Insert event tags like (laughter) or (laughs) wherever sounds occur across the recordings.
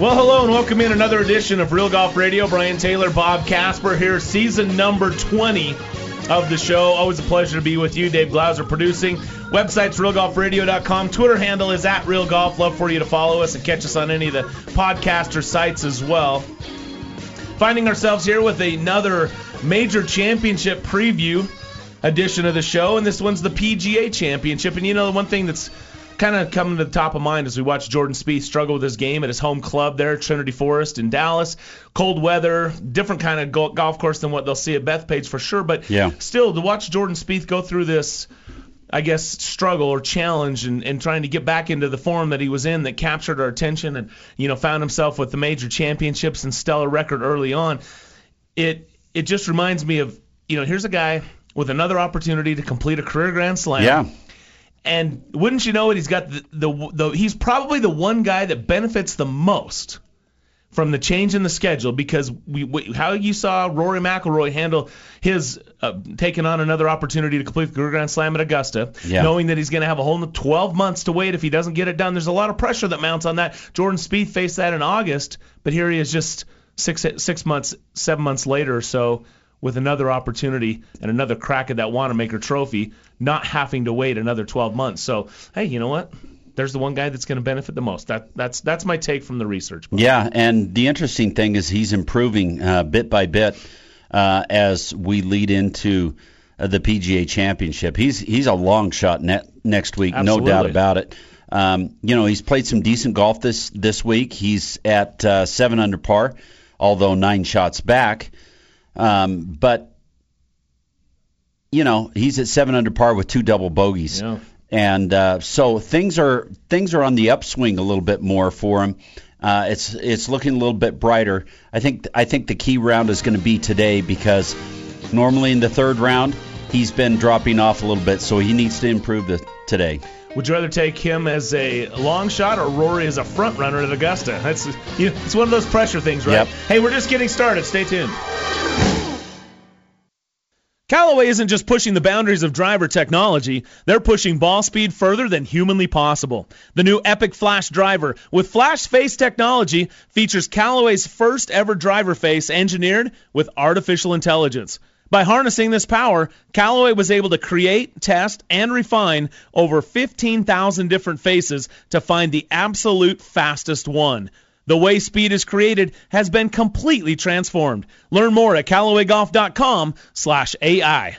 Well, hello and welcome in another edition of Real Golf Radio. Brian Taylor, Bob Casper here, season number 20 of the show. Always a pleasure to be with you. Dave Glauser producing. Website's realgolfradio.com. Twitter handle is at Real Golf. Love for you to follow us and catch us on any of the podcast or sites as well. Finding ourselves here with another major championship preview edition of the show, and this one's the PGA Championship. And you know, the one thing that's kind of coming to the top of mind as we watch Jordan Spieth struggle with his game at his home club there, Trinity Forest in Dallas. Cold weather, different kind of go- golf course than what they'll see at Bethpage for sure. But Yeah. still, to watch Jordan Spieth go through this, I guess, struggle or challenge and, and trying to get back into the form that he was in that captured our attention and, you know, found himself with the major championships and stellar record early on. It it just reminds me of, you know, here's a guy with another opportunity to complete a career grand slam. Yeah. And wouldn't you know it? He's got the, the the he's probably the one guy that benefits the most from the change in the schedule because we, we how you saw Rory McIlroy handle his uh, taking on another opportunity to complete the Grand Slam at Augusta, Yeah. knowing that he's going to have a whole 12 months to wait if he doesn't get it done. There's a lot of pressure that mounts on that. Jordan Spieth faced that in August, but here he is just six six months, seven months later or so with another opportunity and another crack at that Wanamaker Trophy, not having to wait another 12 months. So hey, you know what? There's the one guy that's going to benefit the most. That that's that's my take from the research. Yeah, and the interesting thing is he's improving uh, bit by bit uh, as we lead into uh, the PGA Championship. He's he's a long shot net, next week, no doubt about it. Um, you know, he's played some decent golf this this week. He's at uh, seven under par, although nine shots back. Um, but you know, he's at seven under par with two double bogeys. Yeah. and uh, so things are things are on the upswing a little bit more for him. Uh, it's it's looking a little bit brighter. I think I think the key round is going to be today because normally in the third round he's been dropping off a little bit, so he needs to improve the, today. Would you rather take him as a long shot or Rory as a front runner at Augusta? That's you know, it's one of those pressure things, right? Yep. Hey, we're just getting started. Stay tuned. Callaway isn't just pushing the boundaries of driver technology, they're pushing ball speed further than humanly possible. The new Epic Flash driver with flash face technology features Callaway's first ever driver face engineered with artificial intelligence. By harnessing this power, Callaway was able to create, test, and refine over 15,000 different faces to find the absolute fastest one. The way speed is created has been completely transformed. Learn more at CallawayGolf.com/AI.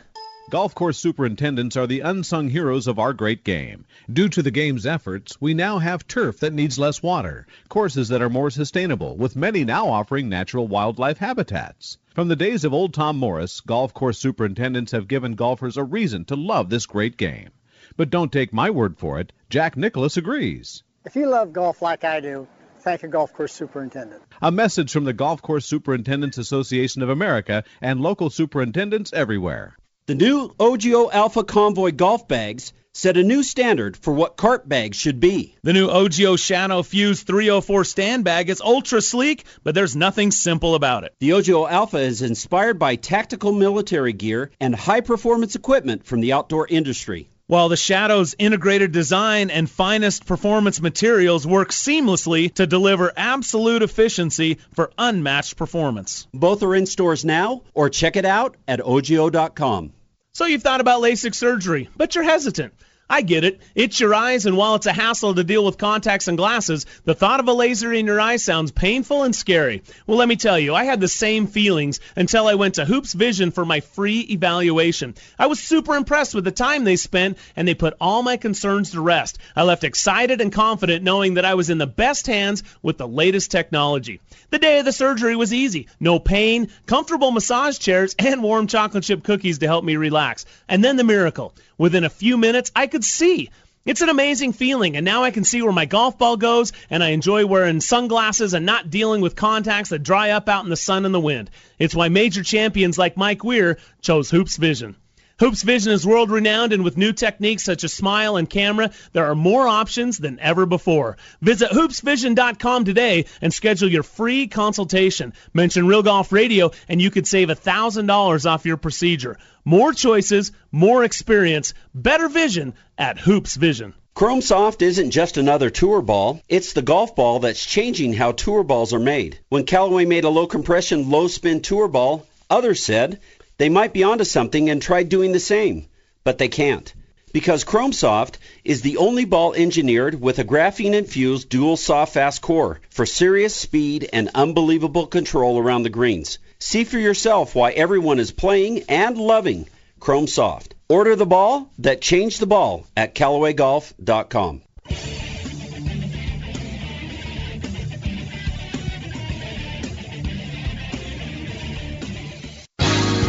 Golf course superintendents are the unsung heroes of our great game. Due to the game's efforts, we now have turf that needs less water, courses that are more sustainable, with many now offering natural wildlife habitats. From the days of old Tom Morris, golf course superintendents have given golfers a reason to love this great game. But don't take my word for it, Jack Nicklaus agrees. If you love golf like I do, thank a golf course superintendent. A message from the Golf Course Superintendents Association of America and local superintendents everywhere. The new OGIO Alpha Convoy golf bags set a new standard for what cart bags should be. The new OGIO Shadow Fuse 304 stand bag is ultra sleek, but there's nothing simple about it. The OGIO Alpha is inspired by tactical military gear and high performance equipment from the outdoor industry. While the Shadow's integrated design and finest performance materials work seamlessly to deliver absolute efficiency for unmatched performance. Both are in stores now, or check it out at OGIO.com. So you've thought about LASIK surgery, but you're hesitant. I get it. It's your eyes, and while it's a hassle to deal with contacts and glasses, the thought of a laser in your eye sounds painful and scary. Well, let me tell you, I had the same feelings until I went to Hoopes Vision for my free evaluation. I was super impressed with the time they spent, and they put all my concerns to rest. I left excited and confident knowing that I was in the best hands with the latest technology. The day of the surgery was easy. No pain, comfortable massage chairs, and warm chocolate chip cookies to help me relax. And then the miracle. Within a few minutes, I could see. It's an amazing feeling, and now I can see where my golf ball goes, and I enjoy wearing sunglasses and not dealing with contacts that dry up out in the sun and the wind. It's why major champions like Mike Weir chose Hoopes Vision. Hoopes Vision is world renowned, and with new techniques such as smile and camera, there are more options than ever before. Visit hoopesvision.com today and schedule your free consultation. Mention Real Golf Radio, and you could save $1,000 off your procedure. More choices, more experience, better vision at Hoopes Vision. Chrome Soft isn't just another tour ball, it's the golf ball that's changing how tour balls are made. When Callaway made a low compression, low spin tour ball, others said they might be onto something and tried doing the same, but they can't. Because Chrome Soft is the only ball engineered with a graphene infused dual soft fast core for serious speed and unbelievable control around the greens. See for yourself why everyone is playing and loving Chrome Soft. Order the ball that changed the ball at CallawayGolf.com.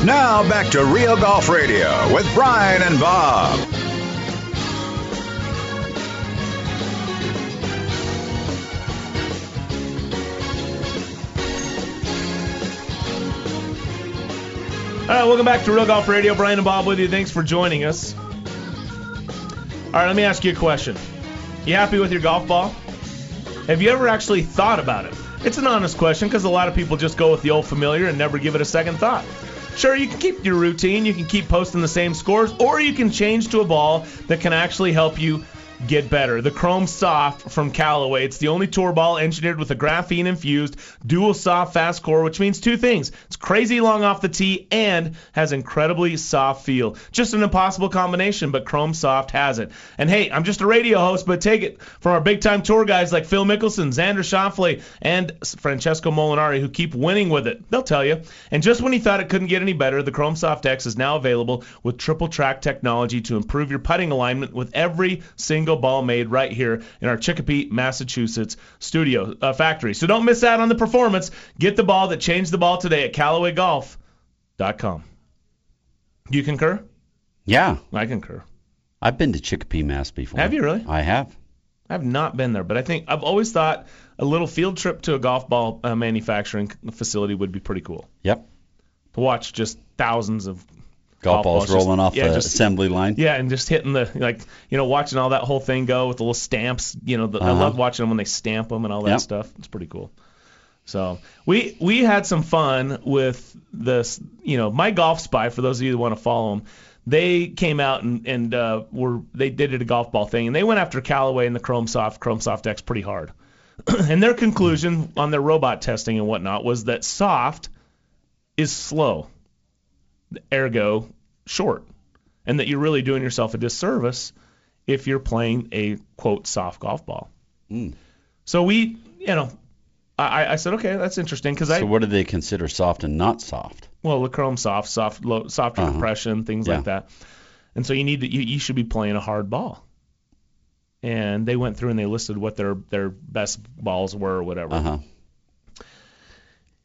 Now back to Real Golf Radio with Brian and Bob. Right, welcome back to Real Golf Radio. Brian and Bob with you. Thanks for joining us. All right, let me ask you a question. You happy with your golf ball? Have you ever actually thought about it? It's an honest question because a lot of people just go with the old familiar and never give it a second thought. Sure, you can keep your routine, you can keep posting the same scores, or you can change to a ball that can actually help you get better. The Chrome Soft from Callaway. It's the only tour ball engineered with a graphene infused dual soft fast core, which means two things. It's crazy long off the tee and has incredibly soft feel. Just an impossible combination, but Chrome Soft has it. And hey, I'm just a radio host, but take it from our big time tour guys like Phil Mickelson, Xander Schauffele, and Francesco Molinari who keep winning with it. They'll tell you. And just when you thought it couldn't get any better, the Chrome Soft X is now available with triple track technology to improve your putting alignment with every single ball made right here in our Chicopee, Massachusetts studio uh, factory. So don't miss out on the performance. Get the ball that changed the ball today at CallawayGolf.com. Do you concur? Yeah, I concur. I've been to Chicopee, Mass before. Have you really? I have. I've not been there, but I think I've always thought a little field trip to a golf ball uh, manufacturing facility would be pretty cool. Yep. To watch just thousands of Golf, balls, just- rolling off yeah, the just- assembly line. Yeah, and just hitting the like, you know, watching all that whole thing go with the little stamps. You know, the, I Uh-huh. love watching them when they stamp them and all that Yep. stuff. It's pretty cool. So we we had some fun with this. You know, MyGolfSpy. For those of you that want to follow them, they came out and and uh, were they did it a golf ball thing, and they went after Callaway and the Chrome Soft Chrome Soft X pretty hard. (clears throat) and their conclusion on their robot testing and whatnot was that soft is slow, ergo short, and that you're really doing yourself a disservice if you're playing a quote soft golf ball. Mm. So we, you know, I, I said okay, that's interesting because I So what do they consider soft and not soft? well the Chrome soft, soft, low, softer Uh-huh. compression, things Yeah. like that, and so you need to you, you should be playing a hard ball. And they went through and they listed what their their best balls were or whatever. Uh huh.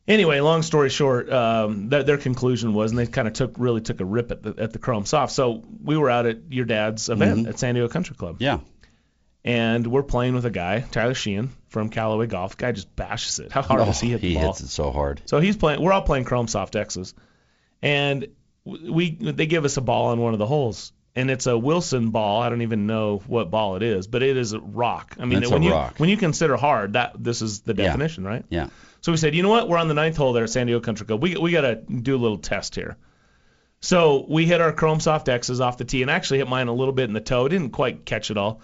Anyway, long story short, um, their, their conclusion was, and they kind of took really took a rip at the at the Chrome Soft. So we were out at your dad's event Mhm. at San Diego Country Club, Yeah. and we're playing with a guy, Tyler Sheehan from Callaway Golf. Guy just bashes it. How hard Oh, does he hit the he ball? hits it so hard. So he's playing. We're all playing Chrome Soft X's, and we they give us a ball on one of the holes, and it's a Wilson ball. I don't even know what ball it is, but it is a rock. I mean, It's a when you rock. when you consider hard, that this is the Yeah. definition, right? Yeah. So we said, you know what? We're on the ninth hole there at San Diego Country Club. We we got to do a little test here. So we hit our Chrome Soft X's off the tee, and actually hit mine a little bit in the toe. Didn't quite catch it all,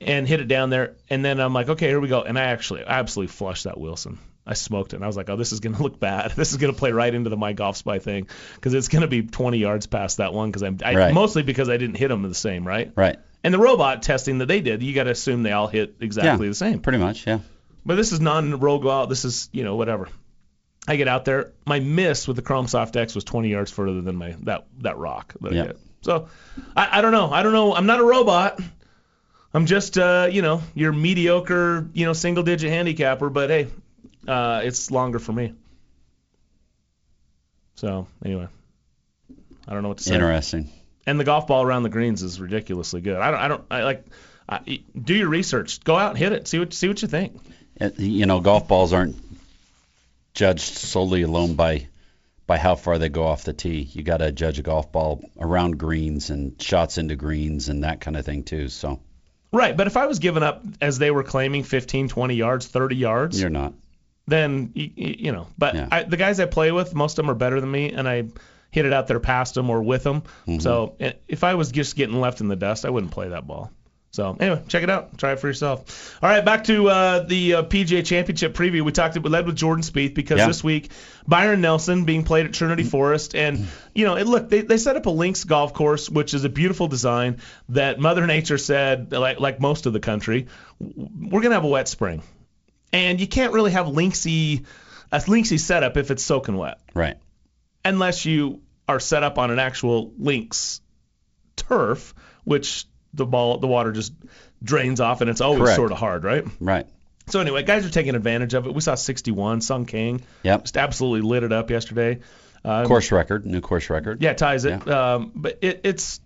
and hit it down there. And then I'm like, okay, here we go. And I actually I absolutely flushed that Wilson. I smoked it, and I was like, oh, this is gonna (laughs) look bad. This is gonna play right into the MyGolfSpy thing, because it's gonna be 20 yards past that one. Because I'm I, Right. mostly because I didn't hit them the same, right? Right. And the robot testing that they did, you got to assume they all hit exactly yeah. the same. Pretty much. Yeah. But this is non-roll go out. This is, you know, whatever. I get out there. My miss with the Chrome Soft X was 20 yards further than my that that rock that Yep. I hit. So I, I don't know. I don't know. I'm not a robot. I'm just, uh, you know, your mediocre, you know, single-digit handicapper. But hey, uh, it's longer for me. So anyway, I don't know what to say. Interesting. and the golf ball around the greens is ridiculously good. I don't, I don't, I like. I, do your research. Go out and hit it. See what see what you think. Uh, You know, golf balls aren't judged solely alone by by how far they go off the tee. You got to judge a golf ball around greens and shots into greens and that kind of thing too. So Right, but if I was giving up as they were claiming 15, 20 yards, 30 yards, you're not. then you, you know. But Yeah. I, the guys I play with, most of them are better than me, and I hit it out there past them or with them. Mm-hmm. So eh, if I was just getting left in the dust, I wouldn't play that ball. So anyway, check it out. Try it for yourself. All right, back to uh, the uh, PGA Championship preview. We talked. We led with Jordan Spieth because Yeah. this week Byron Nelson being played at Trinity Forest, and you know, it, look, they, they set up a links golf course, which is a beautiful design that Mother Nature said, like like most of the country, we're gonna have a wet spring, and you can't really have linksy a linksy setup if it's soaking wet Right. unless you are set up on an actual links turf, which the ball the water just drains off and it's always Correct. sort of hard, right? Right. So anyway, guys are taking advantage of it. We saw 61, Sung Kang, Yep. just absolutely lit it up yesterday. Um, Course record, new course record. yeah, ties it. Um, but it, it's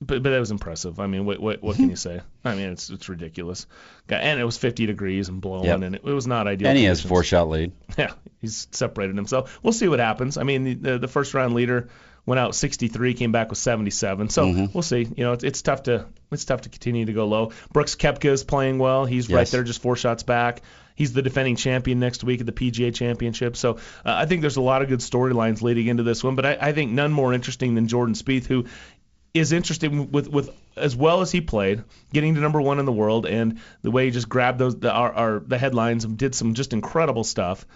but, but that was impressive. I mean, what what, what can you say? I mean, it's it's ridiculous. And it was 50 degrees and blowing, Yep. and it, it was not ideal. And he has four shot lead. (laughs) Yeah, he's separated himself. We'll see what happens. I mean, the, the, the first round leader went out 63, came back with 77. So Mm-hmm. we'll see. You know, it's, it's tough to it's tough to continue to go low. Brooks Koepka is playing well. He's right there, just four shots back. He's the defending champion next week at the PGA Championship. So uh, I think there's a lot of good storylines leading into this one. But I, I think none more interesting than Jordan Spieth, who is interesting with with as well as he played, getting to number one in the world, and the way he just grabbed those the, our, our the headlines and did some just incredible stuff.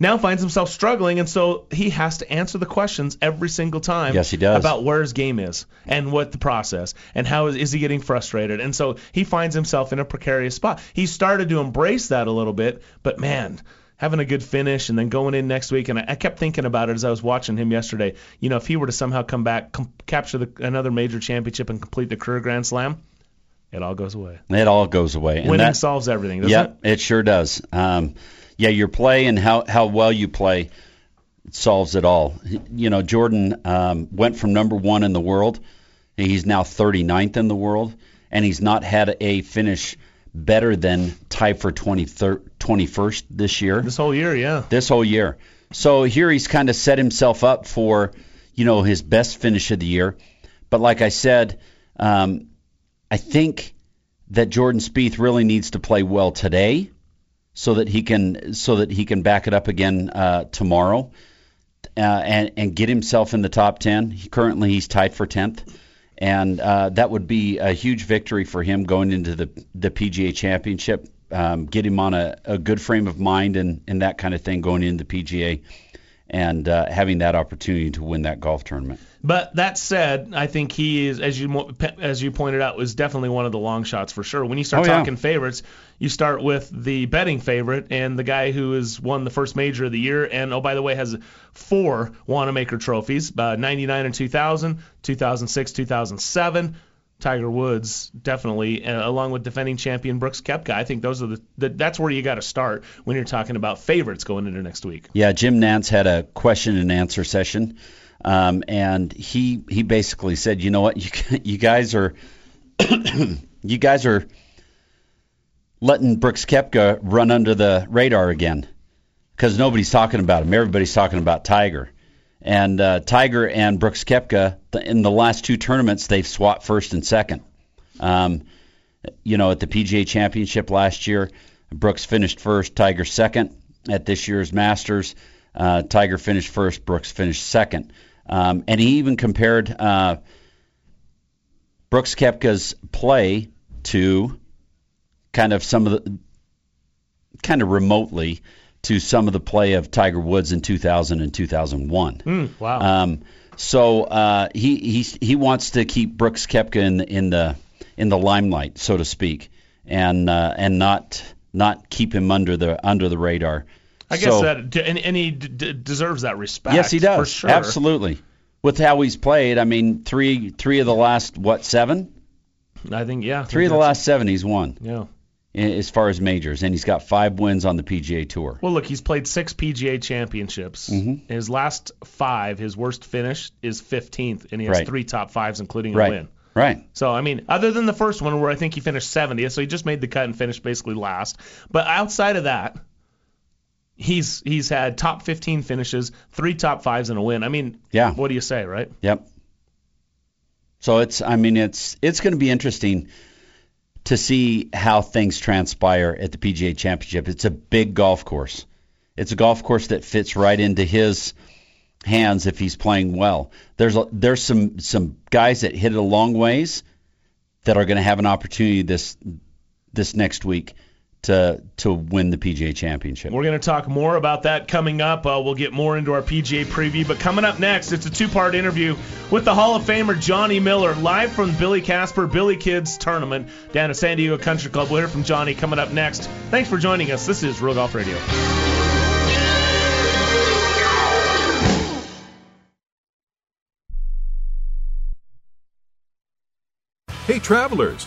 Now finds himself struggling, and so he has to answer the questions every single time. Yes, he does. About where his game is and what the process and how is, is he getting frustrated, and so he finds himself in a precarious spot. He started to embrace that a little bit, but man, having a good finish and then going in next week, and I, I kept thinking about it as I was watching him yesterday. You know, if he were to somehow come back, com- capture the, another major championship, and complete the career Grand Slam, it all goes away. It all goes away. And Winning that- solves everything, doesn't yeah, it? it sure does. Um, yeah, your play and how, how well you play solves it all. You know, Jordan um, went from number one in the world. He's now 39th in the world, and he's not had a finish better than tied for 23rd, 21st this year This whole year, yeah. this whole year. So here he's kind of set himself up for, you know, his best finish of the year. But like I said, um, I think that Jordan Spieth really needs to play well today, so that he can so that he can back it up again uh, tomorrow, uh, and and get himself in the top ten. He, currently, he's tied for tenth. And uh, that would be a huge victory for him going into the the PGA Championship. Um, get him on a, a good frame of mind and, and that kind of thing going into the PGA, and uh, having that opportunity to win that golf tournament. But that said, I think he is, as you as you pointed out, was definitely one of the long shots for sure. When you start Oh, yeah. talking favorites, you start with the betting favorite and the guy who has won the first major of the year, and oh by the way has four Wanamaker trophies: uh, 99 and 2000, 2006, 2007. Tiger Woods definitely, uh, along with defending champion Brooks Koepka. I think those are the, the that's where you got to start when you're talking about favorites going into next week. Yeah, Jim Nantz had a question and answer session, um, and he he basically said, you know what, you (laughs) you guys are (coughs) you guys are letting Brooks Koepka run under the radar again because nobody's talking about him. Everybody's talking about Tiger. And uh, Tiger and Brooks Koepka, in the last two tournaments, they've swapped first and second. Um, you know, at the PGA Championship last year, Brooks finished first, Tiger second. At this year's Masters, uh, Tiger finished first, Brooks finished second. Um, and he even compared uh, Brooks Koepka's play to kind of some of the, kind of remotely to some of the play of Tiger Woods in 2000 and 2001. Hmm, wow. Um, so uh, he he he wants to keep Brooks Koepka in the, in the in the limelight, so to speak, and uh, and not not keep him under the under the radar. I guess So- that and, and he d- deserves that respect. Yes, he does. for sure. Absolutely. With how he's played, I mean, three three of the last what seven? I think yeah. I Three of the last seven he's won. Yeah. A- as far as majors, and he's got five wins on the PGA Tour. Well, look, he's played six PGA championships. Mm-hmm. His last five, his worst finish is 15th, and he has Right. three top fives, including a Right. win. Right. So, I mean, other than the first one where I think he finished 70th, so he just made the cut and finished basically last. But outside of that, he's he's had top 15 finishes, three top fives, and a win. I mean, Yeah. what do you say, right? Yep. So it's I mean it's it's going to be interesting to see how things transpire at the PGA Championship. It's a big golf course. It's a golf course that fits right into his hands if he's playing well. There's a, there's some some guys that hit it a long ways that are going to have an opportunity this this next week to to win the PGA Championship. We're going to talk more about that coming up. Uh, we'll get more into our PGA preview. But coming up next, it's a two part interview with the Hall of Famer Johnny Miller, live from the Billy Casper Billy Kids Tournament down at San Diego Country Club. We'll hear from Johnny coming up next. Thanks for joining us. This is Real Golf Radio. Hey travelers,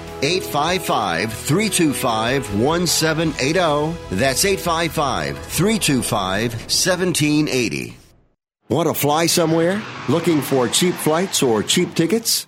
855 325 1780. That's 855 325 1780. Want to fly somewhere? Looking for cheap flights or cheap tickets?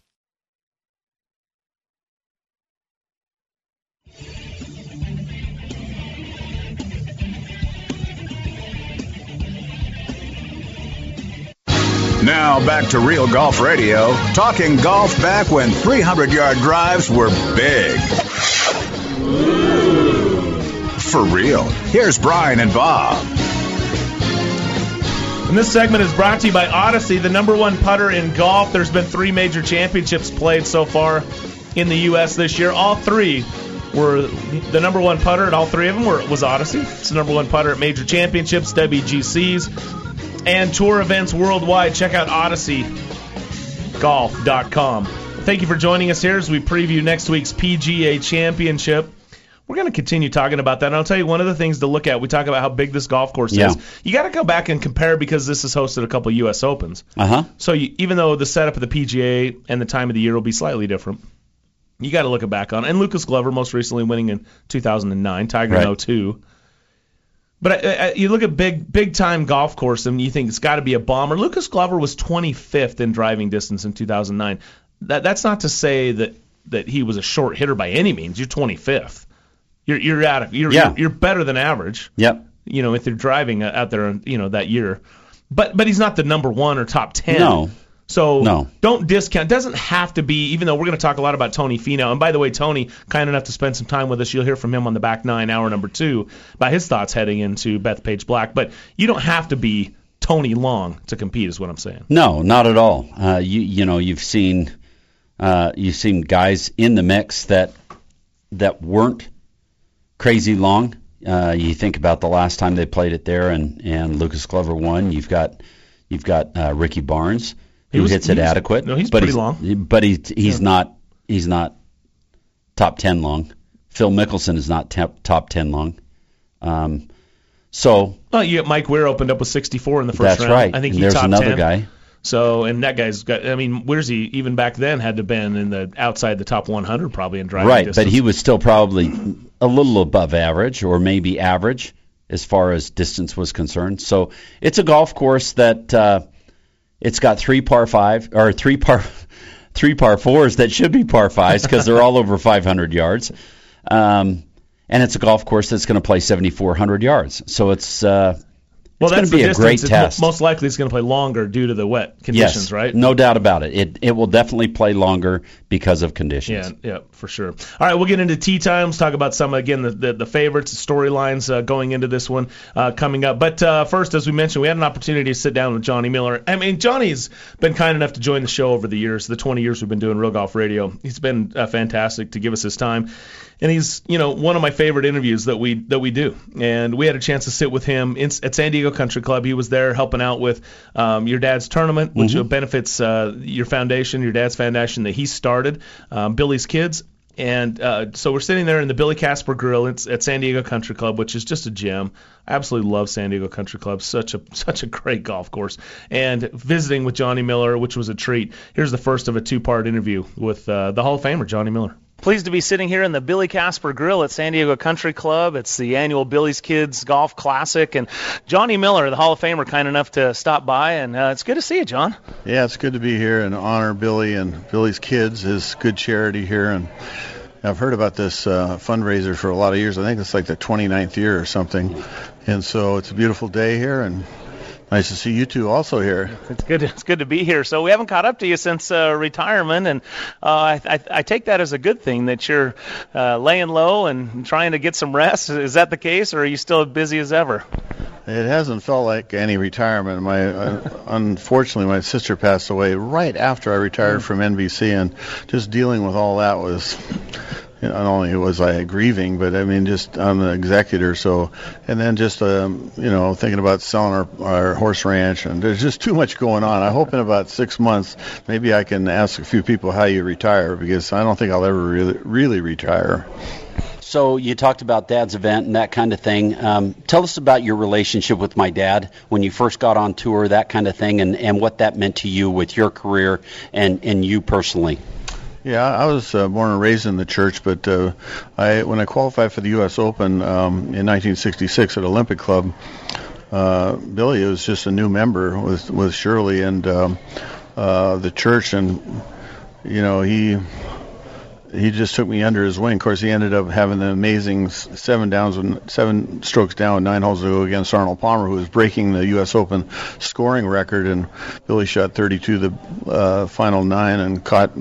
Now back to Real Golf Radio, talking golf back when 300 yard drives were big. For real. Here's Brian and Bob. And this segment is brought to you by Odyssey, the number one putter in golf. There's been three major championships played so far in the U.S. this year. All three were the number one putter and all three of them were, was Odyssey. It's the number one putter at major championships, WGCs, and tour events worldwide. Check out OdysseyGolf.com. Thank you for joining us here as we preview next week's PGA Championship. We're going to continue talking about that. And I'll tell you one of the things to look at. We talk about how big this golf course Yeah. is. You got to go back and compare because this has hosted a couple U.S. Opens. Uh huh. So you, even though the setup of the PGA and the time of the year will be slightly different, you got to look it back on. And Lucas Glover most recently winning in 2009, Tiger Right. in 02. But uh, uh, you look at big big time golf course and you think it's got to be a bomber. Lucas Glover was 25th in driving distance in 2009. That that's not to say that that he was a short hitter by any means. You're 25th. You're you're out of you're Yeah. you're, you're better than average Yep. you know, if you're driving uh, out there, you know, that year. But but he's not the number one or top ten. No. So No. don't discount. Doesn't have to be. Even though we're going to talk a lot about Tony Finau. And by the way, Tony, kind enough to spend some time with us. You'll hear from him on the back nine, hour number two, about his thoughts heading into Bethpage Black. But you don't have to be Tony Long to compete, is what I'm saying. No, not at all. Uh, you you know you've seen uh, you've seen guys in the mix that that weren't crazy long. Uh, you think about the last time they played it there, and and Lucas Glover won. You've got you've got uh, Ricky Barnes He who was- hits it was- adequate. no, he's but pretty he's, long. But he's he's not he's not top ten long. Phil Mickelson is not top top ten long. Um, so Well, you Mike Weir opened up with 64 in the first that's round. right. I think And he there's top another 10. guy. So and that guy's got. I mean, where's he? Even back then, had to been in the outside the top 100 probably in driving Right, distance. but he was still probably a little above average or maybe average as far as distance was concerned. So it's a golf course that uh, it's got three par five or three par (laughs) three par fours that should be par fives because they're all over 500 yards. Um, and it's a golf course that's going to play 7,400 yards. So it's uh, Well, it's going to be a great test. Most likely, it's going to play longer due to the wet conditions, yes, right? No doubt about it. It it will definitely play longer because of conditions. Yeah, yeah, for sure. All right, we'll get into tea times. Talk about some again the the, the favorites, the storylines uh, going into this one uh, coming up. But uh, first, as we mentioned, we had an opportunity to sit down with Johnny Miller. I mean, Johnny's been kind enough to join the show over the years, the 20 years we've been doing Real Golf Radio. He's been uh, fantastic to give us his time. And he's, you know, one of my favorite interviews that we that we do. And we had a chance to sit with him in, at San Diego Country Club. He was there helping out with um, your dad's tournament, which Mhm. benefits uh, your foundation, your dad's foundation that he started, um, Billy's Kids. And uh, so we're sitting there in the Billy Casper Grill it's at San Diego Country Club, which is just a gem. I absolutely love San Diego Country Club. Such a (laughs) such a great golf course. And visiting with Johnny Miller, which was a treat. Here's the first of a two-part interview with uh, the Hall of Famer Johnny Miller. Pleased to be sitting here in the Billy Casper Grill at San Diego Country Club. It's the annual Billy's Kids Golf Classic, and Johnny Miller, the Hall of Famer, kind enough to stop by, and uh, it's good to see you, John. Yeah, it's good to be here and honor Billy and Billy's Kids, his good charity here. And I've heard about this uh, fundraiser for a lot of years. I think it's like the 29th year or something. And so it's a beautiful day here, and nice to see you two also here. It's good. It's good to be here. So we haven't caught up to you since uh, retirement, and uh, I, I, I take that as a good thing that you're uh, laying low and trying to get some rest. Is that the case, or are you still busy as ever? It hasn't felt like any retirement. My uh, unfortunately, my sister passed away right after I retired from NBC, and just dealing with all that was. Not only was I grieving, but I mean, just I'm the executor, so, and then just, um, you know, thinking about selling our, our horse ranch, and there's just too much going on. I hope in about six months, maybe I can ask a few people how you retire, because I don't think I'll ever really, really retire. So you talked about dad's event and that kind of thing. Um, tell us about your relationship with my dad when you first got on tour, that kind of thing, and, and what that meant to you with your career and, and you personally. Yeah, I was uh, born and raised in the church, but uh, I when I qualified for the U.S. Open um, in 1966 at Olympic Club, uh, Billy was just a new member with with Shirley and um, uh, the church, and you know he he just took me under his wing. Of course, he ended up having an amazing seven downs, with seven strokes down, nine holes to go against Arnold Palmer, who was breaking the U.S. Open scoring record. And Billy shot 32 the uh, final nine and caught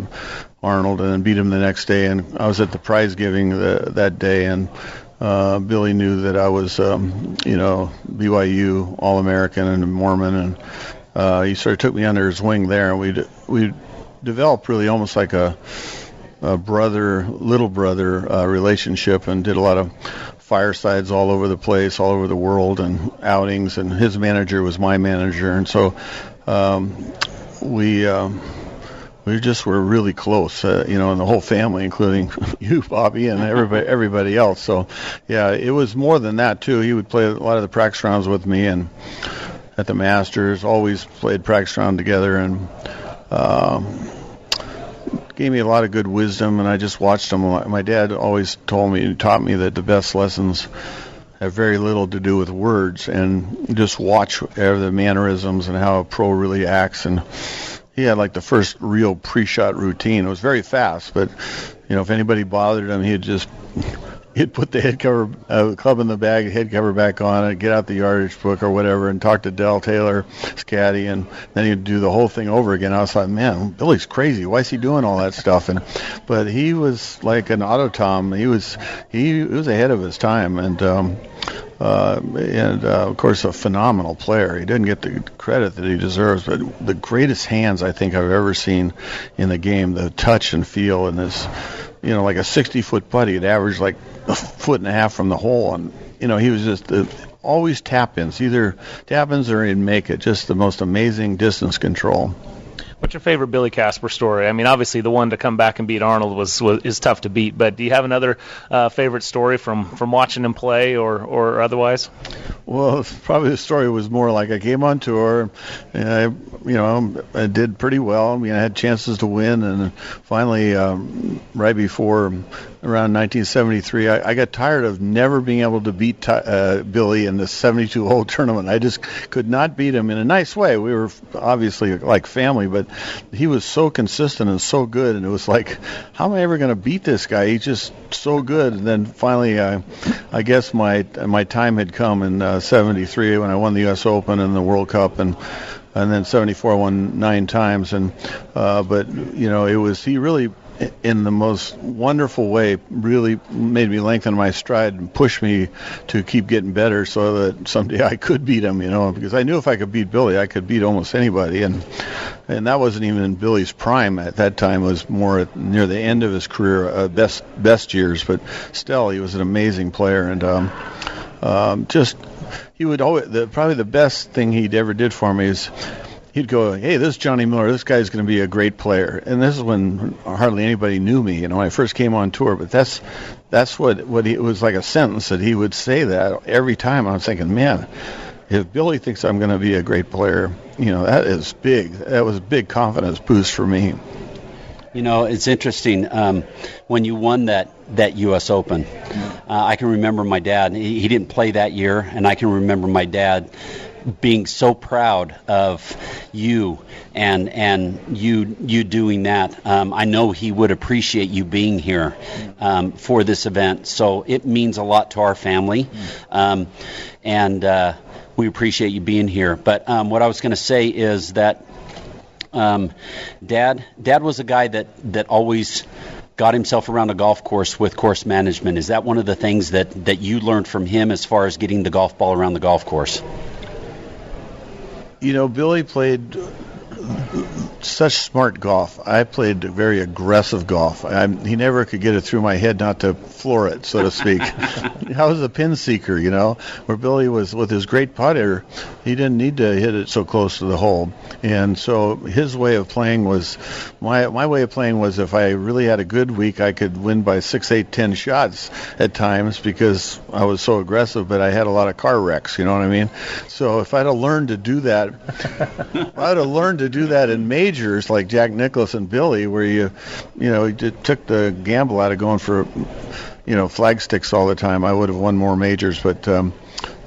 Arnold, and beat him the next day. And I was at the prize giving the, that day, and uh, Billy knew that I was, um, you know, BYU All American and Mormon, and uh, he sort of took me under his wing there, and we we developed really almost like a a brother, little brother uh, relationship, and did a lot of firesides all over the place, all over the world, and outings. And his manager was my manager, and so um, we. Um, we just were really close, uh, you know, and the whole family, including (laughs) you, Bobby, and everybody, everybody else. So, yeah, it was more than that too. He would play a lot of the practice rounds with me, and at the Masters, always played practice round together, and um, gave me a lot of good wisdom. And I just watched him. My dad always told me and taught me that the best lessons have very little to do with words, and just watch the mannerisms and how a pro really acts and he had like the first real pre-shot routine. It was very fast, but you know if anybody bothered him, he'd just (laughs) he'd put the head cover uh, club in the bag, head cover back on it, get out the yardage book or whatever, and talk to Del Taylor, his caddy, and then he'd do the whole thing over again. I was like, man, Billy's crazy. Why is he doing all that stuff? And but he was like an autotom. He was he, he was ahead of his time, and um, uh, and uh, of course a phenomenal player. He didn't get the credit that he deserves, but the greatest hands I think I've ever seen in the game. The touch and feel, and this, you know, like a 60 foot putt, he'd average like a foot and a half from the hole, and you know he was just. Uh, always tap ins, either tap ins or he'd make it. Just the most amazing distance control. What's your favorite Billy Casper story? I mean, obviously the one to come back and beat Arnold was, was is tough to beat, but do you have another uh, favorite story from from watching him play or or otherwise? Well, probably the story was more like I came on tour, and I, you know, I did pretty well. I mean, I had chances to win, and finally, um, right before around 1973, I, I got tired of never being able to beat uh, Billy in the 72 hole (laughs) tournament. I just could not beat him in a nice way. We were obviously like family, but he was so consistent and so good, and it was like, how am I ever going to beat this guy? He's just so good. And then finally, I, I guess my my time had come in uh, 73 when I won the U.S. Open and the World Cup, and and then 74 I won nine times and uh but you know it was he really in the most wonderful way really made me lengthen my stride and push me to keep getting better so that someday I could beat him, you know, because I knew if I could beat Billy, I could beat almost anybody. And and that wasn't even in Billy's prime at that time. It was more near the end of his career, uh, best best years, but still he was an amazing player. And um um just he would always the probably the best thing he'd ever did for me is he'd go, "Hey, this is Johnny Miller. This guy's going to be a great player." And this is when hardly anybody knew me, you know, when I first came on tour. But that's that's what what he, it was like a sentence that he would say that every time. I was thinking, man, if Billy thinks I'm going to be a great player, you know, that is big. That was a big confidence boost for me. You know, it's interesting um, when you won that that U.S. Open. Uh, I can remember my dad. He, he didn't play that year, and I can remember my dad being so proud of you and and you you doing that. Um, I know he would appreciate you being here um, for this event. So it means a lot to our family, um, and uh, we appreciate you being here. But um, what I was going to say is that um, Dad Dad was a guy that that always got himself around a golf course with course management. Is that one of the things that, that you learned from him as far as getting the golf ball around the golf course? You know, Billy played such smart golf. I played very aggressive golf. I, he never could get it through my head not to floor it, so to speak. (laughs) I was a pin seeker, you know, where Billy was with his great putter. He didn't need to hit it so close to the hole, and so his way of playing was my my way of playing was if I really had a good week, I could win by six, eight, ten shots at times because I was so aggressive. But I had a lot of car wrecks, you know what I mean? So if I'd have learned to do that, (laughs) I'd have learned to do that in majors like Jack Nicklaus and Billy, where you, you know, you took the gamble out of going for, you know, flag sticks all the time. I would have won more majors, but. Um,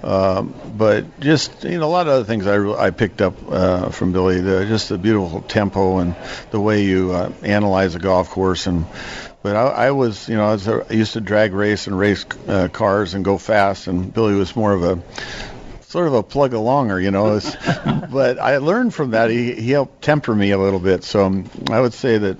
uh, but just you know a lot of other things I, I picked up uh, from Billy, the, just the beautiful tempo and the way you uh, analyze a golf course and. But I, I was, you know, I, was, I used to drag race and race uh, cars and go fast, and Billy was more of a sort of a plug alonger, you know. (laughs) but I learned from that. He, he helped temper me a little bit. So um, I would say that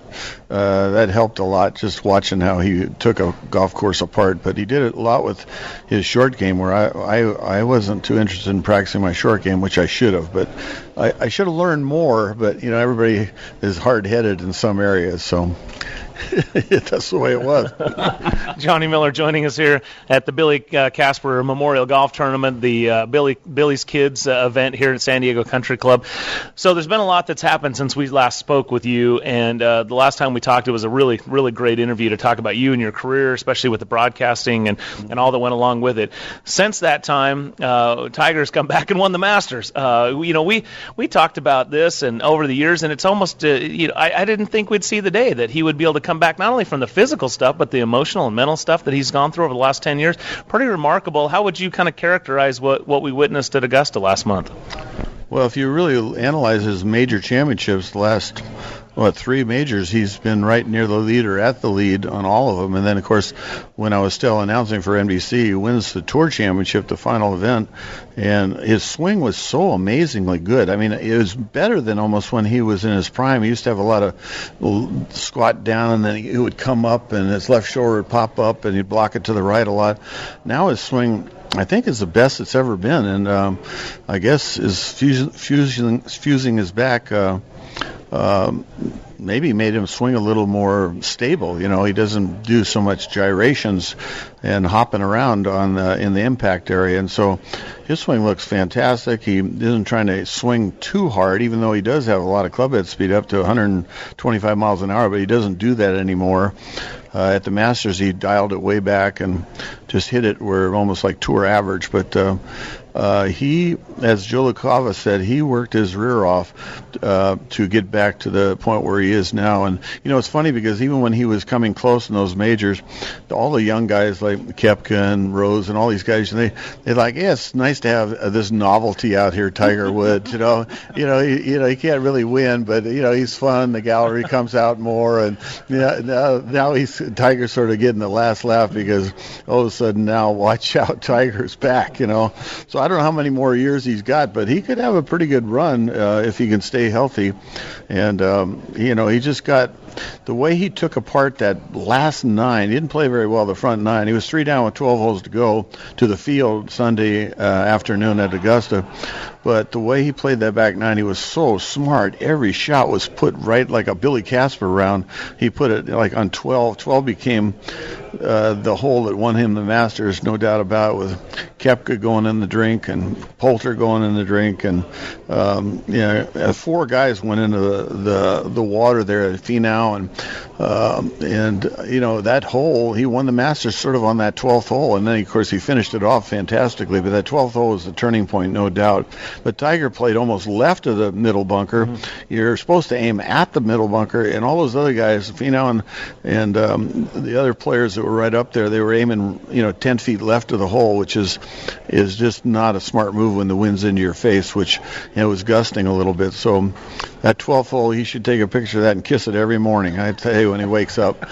uh, that helped a lot just watching how he took a golf course apart. But he did it a lot with his short game, where I, I, I wasn't too interested in practicing my short game, which I should have. But I, I should have learned more. But, you know, everybody is hard headed in some areas. So. (laughs) That's the way it was. (laughs) Johnny Miller joining us here at the Billy uh, Casper Memorial Golf Tournament, the uh, Billy Billy's Kids uh, event here at San Diego Country Club. So there's been a lot that's happened since we last spoke with you, and uh, the last time we talked, it was a really really great interview to talk about you and your career, especially with the broadcasting and and all that went along with it. Since that time, uh, Tiger's come back and won the Masters. Uh, you know, we we talked about this and over the years, and it's almost you know I, I didn't think we'd see the day that he would be able to come back not only from the physical stuff but the emotional and mental stuff that he's gone through over the last 10 years. Pretty remarkable. How would you kind of characterize what what we witnessed at Augusta last month? Well, if you really analyze his major championships, the last what three majors, he's been right near the lead or at the lead on all of them. And then, of course, when I was still announcing for NBC, he wins the Tour Championship, the final event, and his swing was so amazingly good. I mean, it was better than almost when he was in his prime. He used to have a lot of squat down, and then he would come up, and his left shoulder would pop up, and he'd block it to the right a lot. Now his swing I think is the best it's ever been, and um, I guess is fusing, fusing, fusing his back. Uh, um, maybe made him swing a little more stable. You know, he doesn't do so much gyrations and hopping around on uh, in the impact area, and so his swing looks fantastic. He isn't trying to swing too hard, even though he does have a lot of club head speed up to 125 miles an hour, but he doesn't do that anymore. Uh, at the Masters, he dialed it way back and just hit it where almost like tour average. But uh, uh, he, as LaCava said, he worked his rear off uh, to get back to the point where he is now. And you know, it's funny because even when he was coming close in those majors, all the young guys like Koepka and Rose and all these guys, they they're like, yeah, it's nice to have uh, this novelty out here, Tiger (laughs) Woods. you know, you know, he, you know, he can't really win, but you know, he's fun. The gallery comes out more, and you know, now now he's Tiger's sort of getting the last laugh because all of a sudden now, watch out, Tiger's back. You know, so I don't know how many more years he's got, but he could have a pretty good run uh, if he can stay healthy. And um, you know, he just got the way he took apart that last nine. He didn't play very well the front nine. He was three down with 12 holes to go to the field Sunday uh, afternoon at Augusta. But the way he played that back nine, he was so smart. Every shot was put right like a Billy Casper round. He put it like on 12. 12 became uh, the hole that won him the Masters, no doubt about it, with Koepka going in the drink and Poulter going in the drink, and um, you know, uh, four guys went into the the, the water there at Finau, and um, and you know that hole, he won the Masters sort of on that 12th hole, and then of course he finished it off fantastically. But that 12th hole was the turning point, no doubt. But Tiger played almost left of the middle bunker. Mm-hmm. You're supposed to aim at the middle bunker, and all those other guys, Finau and and um, the other players that were right up there, they were aiming you know 10 feet left of the hole, which is is just not a smart move when the wind's into your face, which you know was gusting a little bit. So that 12th hole, he should take a picture of that and kiss it every morning. I tell you when he wakes up. (laughs)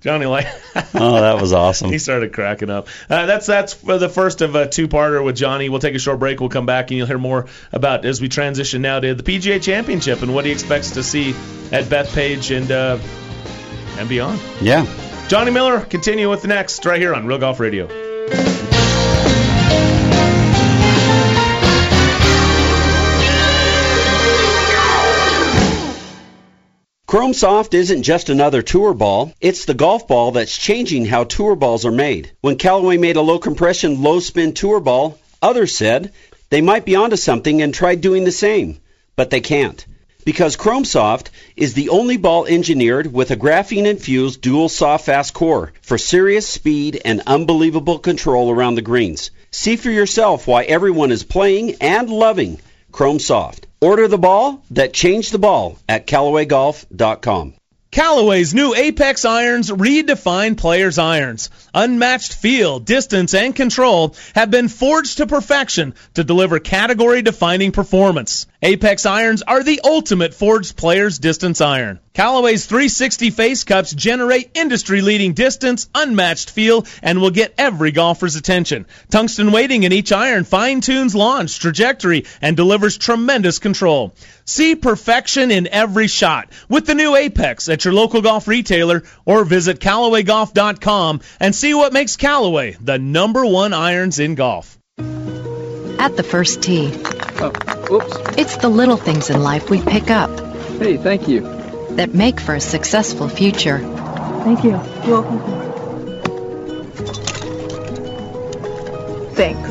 Johnny like. (laughs) oh, that was awesome. he started cracking up. Uh, that's that's the first of a two-parter with Johnny. We'll take a short break. We'll come back and you'll hear more about as we transition now to the PGA Championship and what he expects to see at Bethpage and uh, and beyond. Yeah. Johnny Miller, continue with the next right here on Real Golf Radio. Chrome Soft isn't just another tour ball, it's the golf ball that's changing how tour balls are made. When Callaway made a low compression, low spin tour ball, others said they might be onto something and tried doing the same, but they can't. Because Chrome Soft is the only ball engineered with a graphene infused dual soft fast core for serious speed and unbelievable control around the greens. See for yourself why everyone is playing and loving Chrome Soft. Order the ball that changed the ball at CallawayGolf.com. Callaway's new Apex irons redefine players' irons. Unmatched feel, distance, and control have been forged to perfection to deliver category defining performance. Apex irons are the ultimate forged player's distance iron. Callaway's 360 face cups generate industry leading distance, unmatched feel, and will get every golfer's attention. Tungsten weighting in each iron fine tunes launch, trajectory, and delivers tremendous control. See perfection in every shot with the new Apex at your local golf retailer or visit CallawayGolf.com and see what makes Callaway the number one irons in golf. At the first tee. Oh, oops. It's the little things in life we pick up Hey, thank you. That make for a successful future. Thank you. You're welcome. Thanks.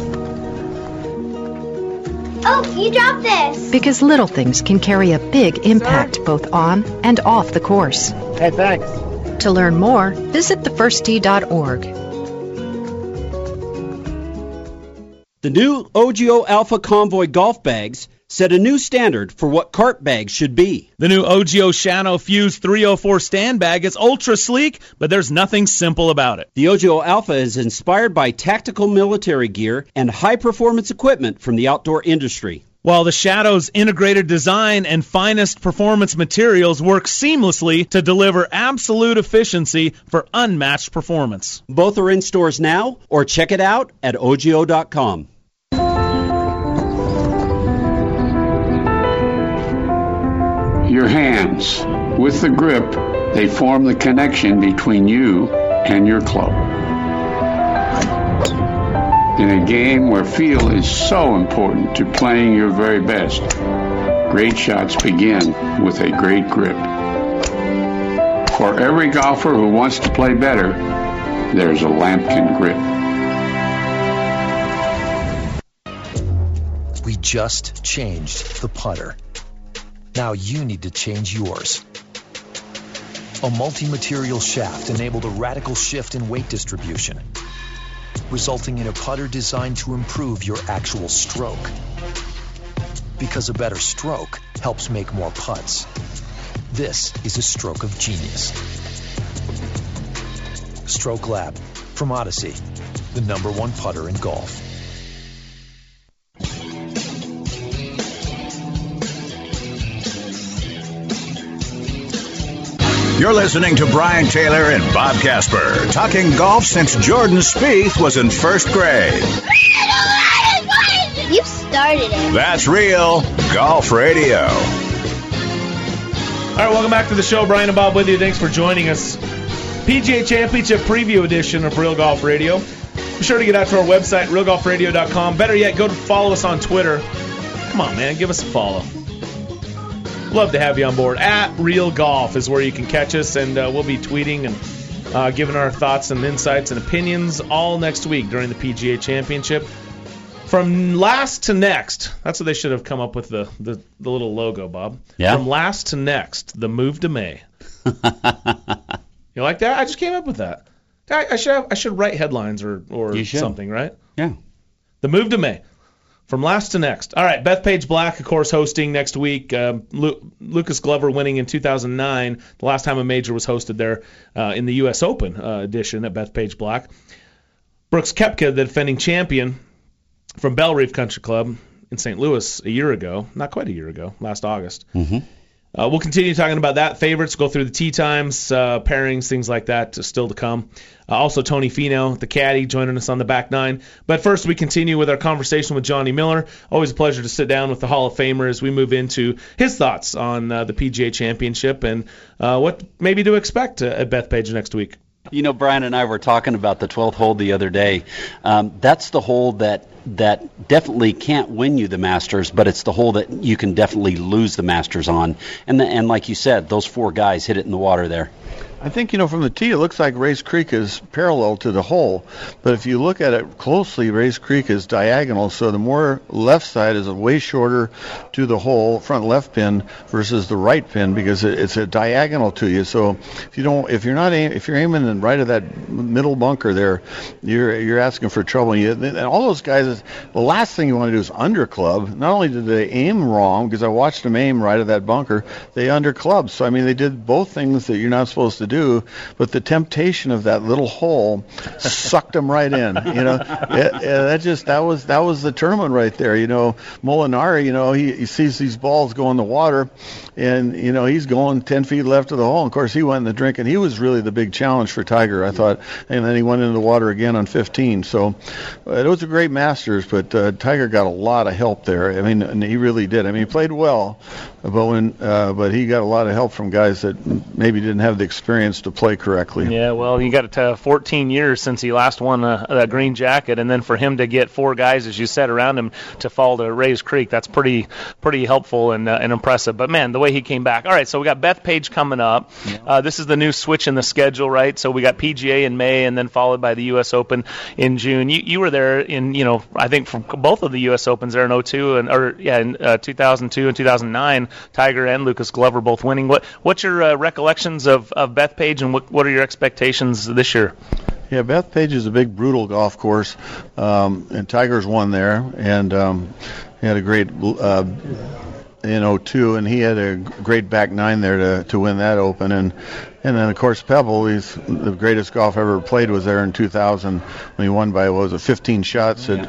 Oh, you dropped this. Because little things can carry a big impact both on and off the course. Hey, thanks. To learn more, visit thefirst.org. The new OGIO Alpha Convoy golf bags set a new standard for what cart bags should be. The new OGIO Shadow Fuse 304 stand bag is ultra sleek, but there's nothing simple about it. The OGIO Alpha is inspired by tactical military gear and high performance equipment from the outdoor industry. While the Shadow's integrated design and finest performance materials work seamlessly to deliver absolute efficiency for unmatched performance. Both are in stores now, or check it out at ogio.com. Your hands. With the grip, they form the connection between you and your club. In a game where feel is so important to playing your very best, great shots begin with a great grip. For every golfer who wants to play better, there's a Lamkin grip. We just changed the putter. Now you need to change yours. A multi-material shaft enabled a radical shift in weight distribution, resulting in a putter designed to improve your actual stroke. Because a better stroke helps make more putts. This is a stroke of genius. Stroke Lab from Odyssey, the number one putter in golf. You're listening to Brian Taylor and Bob Casper, talking golf since Jordan Spieth was in first grade. You started it. That's real golf radio. All right, welcome back to the show. Brian and Bob with you. Thanks for joining us. PGA Championship Preview Edition of Real Golf Radio. Be sure to get out to our website, realgolfradio.com. Better yet, go to follow us on Twitter. Come on, man, give us a follow. Love to have you on board. At Real Golf is where you can catch us, and uh, we'll be tweeting and uh, giving our thoughts and insights and opinions all next week during the PGA Championship. From last to next, that's what they should have come up with the, the, the little logo, Bob. Yeah. From last to next, the move to May. (laughs) you like that? I just came up with that. I, I should have, I should write headlines or or something, right? Yeah. The move to May. From last to next. All right, Bethpage Black, of course, hosting next week. Um, Lu- Lucas Glover winning in 2009, the last time a major was hosted there uh, in the U.S. Open uh, edition at Bethpage Black. Brooks Koepka, the defending champion from Bellerive Country Club in St. Louis a year ago, not quite a year ago, last August. Mm-hmm. Uh, we'll continue talking about that. Favorites, go through the tee times, uh, pairings, things like that, still to come. Uh, also, Tony Finau, the caddy, joining us on the back nine. But first, we continue with our conversation with Johnny Miller. Always a pleasure to sit down with the Hall of Famer as we move into his thoughts on uh, the PGA Championship and uh, what maybe to expect uh, at Bethpage next week. You know, Brian and I were talking about the 12th hole the other day. Um, that's the hole that that definitely can't win you the Masters, but it's the hole that you can definitely lose the Masters on. And the, and like you said, those four guys hit it in the water there. I think you know from the tee, it looks like Rae's Creek is parallel to the hole, but if you look at it closely, Rae's Creek is diagonal. So the more left side is way shorter to the hole, front left pin versus the right pin because it, it's a diagonal to you. So if you don't, if you're not aim, if you're aiming in right of that middle bunker there, you're you're asking for trouble. You, and all those guys, the last thing you want to do is under club. Not only did they aim wrong because I watched them aim right of that bunker, they under club. So I mean, they did both things that you're not supposed to do. But the temptation of that little hole sucked them right in. You know, (laughs) it, it, that just that was that was the tournament right there. You know, Molinari. You know, he, he sees these balls go in the water, and you know he's going 10 feet left of the hole. And of course, he went in the drink, and he was really the big challenge for Tiger, I thought. And then he went into the water again on 15. So it was a great Masters, but uh, Tiger got a lot of help there. I mean, and he really did. I mean, he played well, but when uh, but he got a lot of help from guys that maybe didn't have the experience experience to play correctly. Yeah, well, you got to 14 years since he last won a, a green jacket, and then for him to get four guys, as you said, around him to fall to Rae's Creek, that's pretty pretty helpful and, uh, and impressive. But man, the way he came back. All right, so we got Bethpage coming up. Yeah. Uh, this is the new switch in the schedule, right? So we got PGA in May, and then followed by the U.S. Open in June. You you were there in you know I think from both of the U.S. Opens there in 02 and or yeah in uh, 2002 and 2009. Tiger and Lucas Glover both winning. What what's your uh, recollections of of Bethpage, and what what are your expectations this year? Yeah, Bethpage is a big, brutal golf course, um, and Tiger's won there, and um, he had a great uh, in 02, and he had a great back nine there to to win that Open, and and then of course Pebble, he's the greatest golf ever played was there in 2000 when he won by what was it 15 shots, and,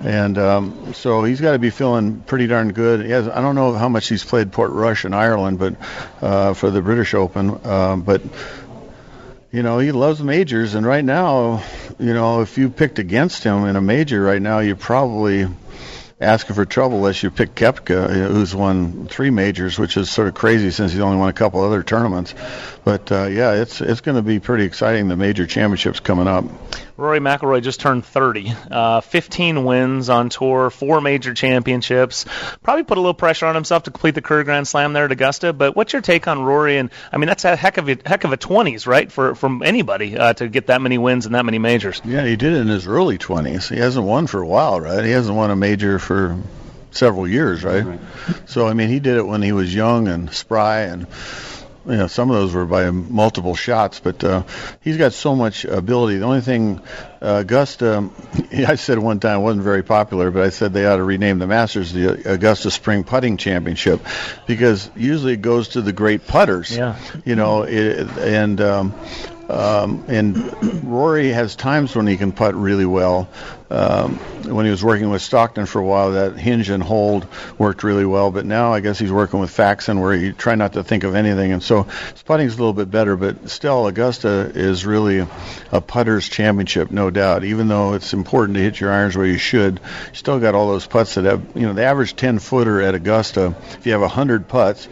and um, so he's got to be feeling pretty darn good. He has I don't know how much he's played Portrush in Ireland, but uh, for the British Open, uh, but you know, he loves majors, and right now, you know, if you picked against him in a major right now, you probably asking for trouble unless you pick Koepka, who's won three majors, which is sort of crazy since he's only won a couple other tournaments. But uh, yeah, it's it's going to be pretty exciting. The major championships coming up. Rory McIlroy just turned 30, uh, 15 wins on tour, four major championships. Probably put a little pressure on himself to complete the career Grand Slam there at Augusta. But what's your take on Rory? And I mean, that's a heck of a heck of a 20s, right, for from anybody uh, to get that many wins and that many majors. Yeah, he did it in his early 20s. He hasn't won for a while, right? He hasn't won a major for several years, right? right. So I mean, he did it when he was young and spry and you know, some of those were by multiple shots, but uh, he's got so much ability. The only thing, uh, Augusta, (laughs) I said one time wasn't very popular, but I said they ought to rename the Masters the Augusta Spring Putting Championship because usually it goes to the great putters. Yeah. You know, it, and um, um, and Rory has times when he can putt really well. Um, when he was working with Stockton for a while, that hinge and hold worked really well. But now I guess he's working with Faxon, where you try not to think of anything, and so his putting's a little bit better. But still, Augusta is really a putter's championship, no doubt. Even though it's important to hit your irons where you should, you still got all those putts that have, you know, the average 10 footer at Augusta. If you have 100 putts,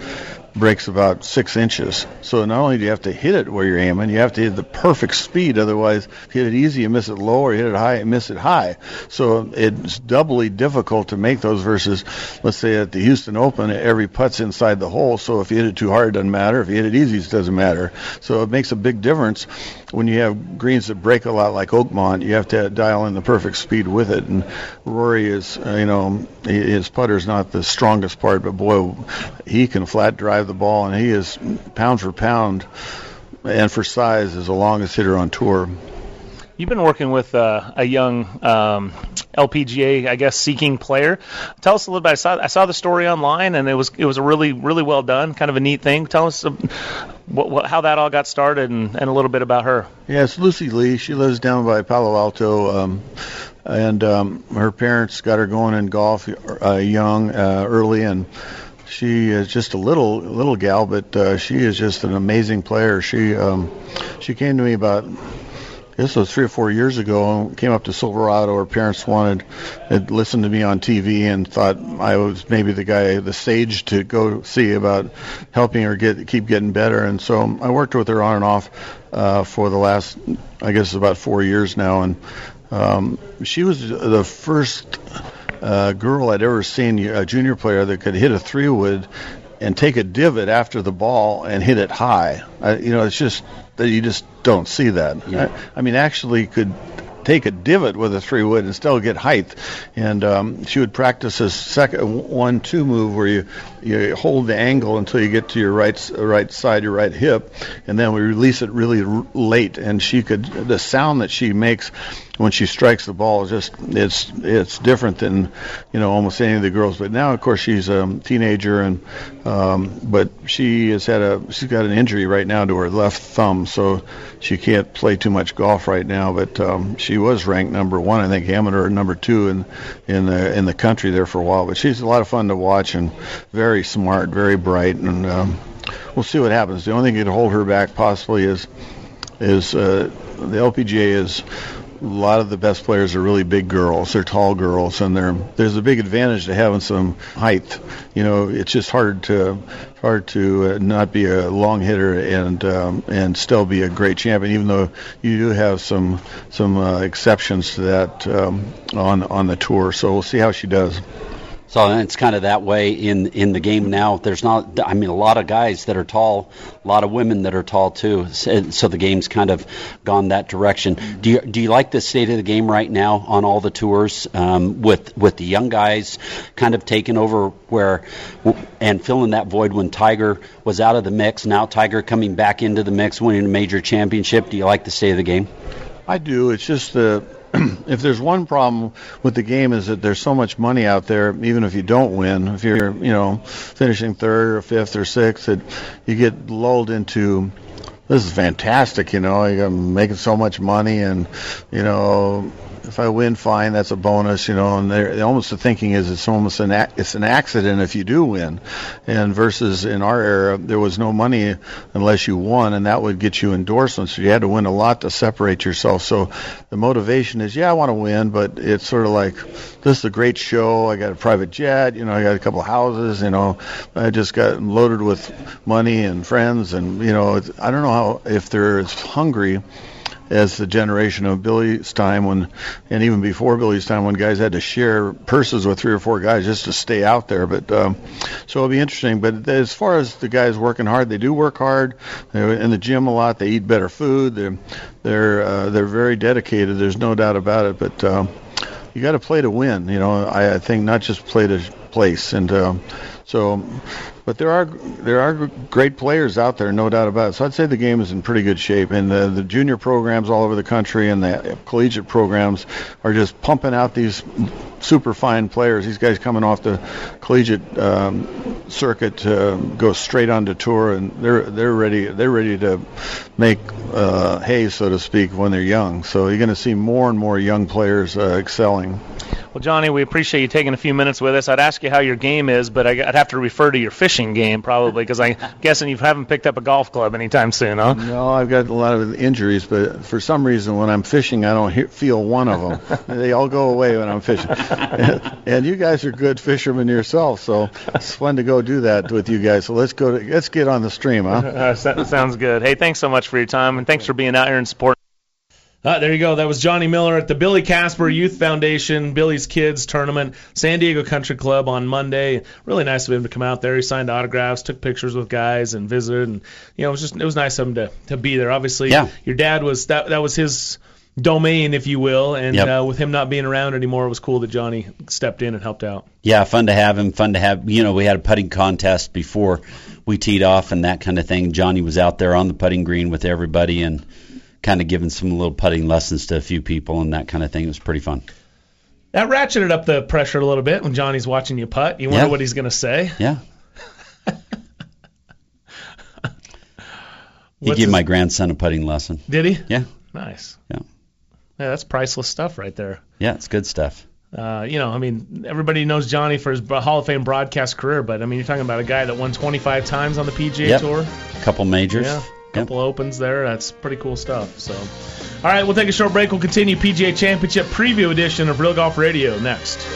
breaks about six inches. So not only do you have to hit it where you're aiming, you have to hit the perfect speed. Otherwise, hit it easy, you miss it low, or hit it high, you miss it high. So it's doubly difficult to make those versus, let's say at the Houston Open, every putt's inside the hole. So if you hit it too hard, it doesn't matter. If you hit it easy, it doesn't matter. So it makes a big difference when you have greens that break a lot like Oakmont. You have to dial in the perfect speed with it. And Rory is, uh, you know, his putter's not the strongest part, but boy, he can flat drive the ball, and he is pound for pound and for size is the longest hitter on tour. You've been working with uh, a young um, LPGA, I guess, seeking player. Tell us a little bit. I saw I saw the story online, and it was it was a really really well done, kind of a neat thing. Tell us uh, what, what, how that all got started, and, and a little bit about her. Yeah, it's Lucy Li. She lives down by Palo Alto. Um, and um, her parents got her going in golf uh, young, uh, early, and she is just a little little gal, but uh, she is just an amazing player. She um, she came to me about this was three or four years ago. Came up to Silverado. Her parents wanted had listened to me on TV and thought I was maybe the guy, the sage to go see about helping her get keep getting better. And so I worked with her on and off uh, for the last, I guess, about four years now. And um, she was the first uh, girl I'd ever seen, a junior player that could hit a three wood and take a divot after the ball and hit it high. I, you know, it's just that you just don't see that. Yeah. I, I mean, actually could take a divot with a three wood and still get height. And um, she would practice a second one two move where you you hold the angle until you get to your right right side, your right hip, and then we release it really r- late. And she could the sound that she makes when she strikes the ball is just it's it's different than you know almost any of the girls. But now, of course, she's a teenager, and um, but she has had a she's got an injury right now to her left thumb, so she can't play too much golf right now. But um, she was ranked number one, I think, amateur number two in in the in the country there for a while. But she's a lot of fun to watch and very smart, very bright, and um, we'll see what happens. The only thing that could hold her back possibly is is uh, the LPGA is a lot of the best players are really big girls. They're tall girls, and there's a big advantage to having some height. You know, it's just hard to hard to uh, not be a long hitter and um, and still be a great champion, even though you do have some some uh, exceptions to that um, on on the tour. So we'll see how she does. So it's kind of that way in in the game now. There's not, I mean, a lot of guys that are tall, a lot of women that are tall too. So, the game's kind of gone that direction. Do you do you like the state of the game right now on all the tours um, with with the young guys kind of taking over where and filling that void when Tiger was out of the mix. Now Tiger coming back into the mix, winning a major championship. Do you like the state of the game? I do. It's just the (clears throat) if there's one problem with the game is that there's so much money out there, even if you don't win, if you're, you know, finishing third or fifth or sixth, that you get lulled into this is fantastic, you know, I'm making so much money and, you know, if I win, fine, that's a bonus, you know. And they're, almost the thinking is it's almost an it's an accident if you do win, and versus in our era there was no money unless you won, and that would get you endorsements. So you had to win a lot to separate yourself. So the motivation is, yeah, I want to win, but it's sort of like this is a great show. I got a private jet, you know, I got a couple houses, you know, I just got loaded with money and friends, and you know, I don't know how if they're as hungry as the generation of Billy's time when, and even before Billy's time when guys had to share purses with three or four guys just to stay out there. But um, so it'll be interesting. But as far as the guys working hard, they do work hard. They're in the gym a lot. They eat better food. They're they're uh, they're very dedicated. There's no doubt about it. But um, you got to play to win. You know, I, I think not just play to place. And um, so but there are there are great players out there, no doubt about it. So I'd say the game is in pretty good shape, and the, the junior programs all over the country and the collegiate programs are just pumping out these super fine players. These guys coming off the collegiate um, circuit to go straight on to tour, and they're they're ready they're ready to make uh, hay, so to speak, when they're young. So you're going to see more and more young players uh, excelling. Well, Johnny, we appreciate you taking a few minutes with us. I'd ask you how your game is, but I'd have to refer to your fishing game probably because I'm (laughs) guessing you haven't picked up a golf club anytime soon, huh? No, I've got a lot of injuries, but for some reason when I'm fishing, I don't hear, feel one of them. (laughs) they all go away when I'm fishing. and, (laughs) and you guys are good fishermen yourself, so it's fun to go do that with you guys. So let's go. To, let's get on the stream, huh? Uh, sounds good. Hey, thanks so much for your time, and thanks for being out here and supporting. Uh, there you go. That was Johnny Miller at the Billy Casper Youth Foundation Billy's Kids Tournament, San Diego Country Club on Monday. Really nice of him to come out there. He signed autographs, took pictures with guys, and visited. And you know, it was just it was nice of him to to be there. Obviously, yeah. your dad was that that was his domain, if you will. And yep. uh, with him not being around anymore, it was cool that Johnny stepped in and helped out. Yeah, fun to have him. Fun to have. You know, we had a putting contest before we teed off and that kind of thing. Johnny was out there on the putting green with everybody and kind of giving some little putting lessons to a few people and that kind of thing. It was pretty fun. That ratcheted up the pressure a little bit when Johnny's watching you putt. You wonder yeah. what he's going to say. Yeah. (laughs) he gave my grandson a putting lesson. Did he? Yeah. Nice. Yeah. Yeah, that's priceless stuff right there. Yeah, it's good stuff. Uh, you know, I mean, everybody knows Johnny for his Hall of Fame broadcast career, but I mean, you're talking about a guy that won 25 times on the PGA yep. Tour. A couple majors. Yeah couple yep. opens there. That's pretty cool stuff. So, all right, we'll take a short break. We'll continue PGA Championship preview edition of Real Golf Radio next.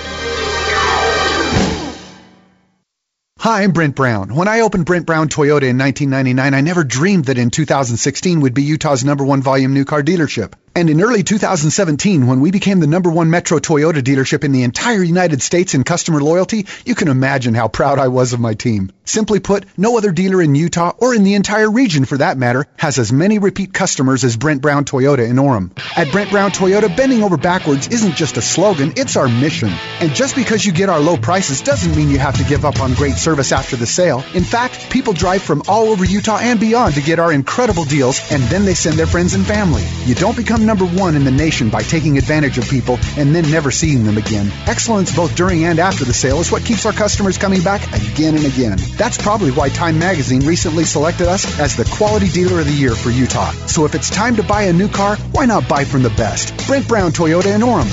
Hi, I'm Brent Brown. When I opened Brent Brown Toyota in 1999, I never dreamed that in 2016 would be Utah's number one volume new car dealership. And in early 2017, when we became the number one Metro Toyota dealership in the entire United States in customer loyalty, you can imagine how proud I was of my team. Simply put, no other dealer in Utah, or in the entire region for that matter, has as many repeat customers as Brent Brown Toyota in Orem. At Brent Brown Toyota, bending over backwards isn't just a slogan, it's our mission. And just because you get our low prices doesn't mean you have to give up on great service after the sale. In fact, people drive from all over Utah and beyond to get our incredible deals, and then they send their friends and family. You don't become number one in the nation by taking advantage of people and then never seeing them again. Excellence both during and after the sale is what keeps our customers coming back again and again. That's probably why Time Magazine recently selected us as the Quality Dealer of the Year for Utah. So if it's time to buy a new car, why not buy from the best? Brent Brown Toyota in Orem.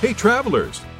Hey, travelers,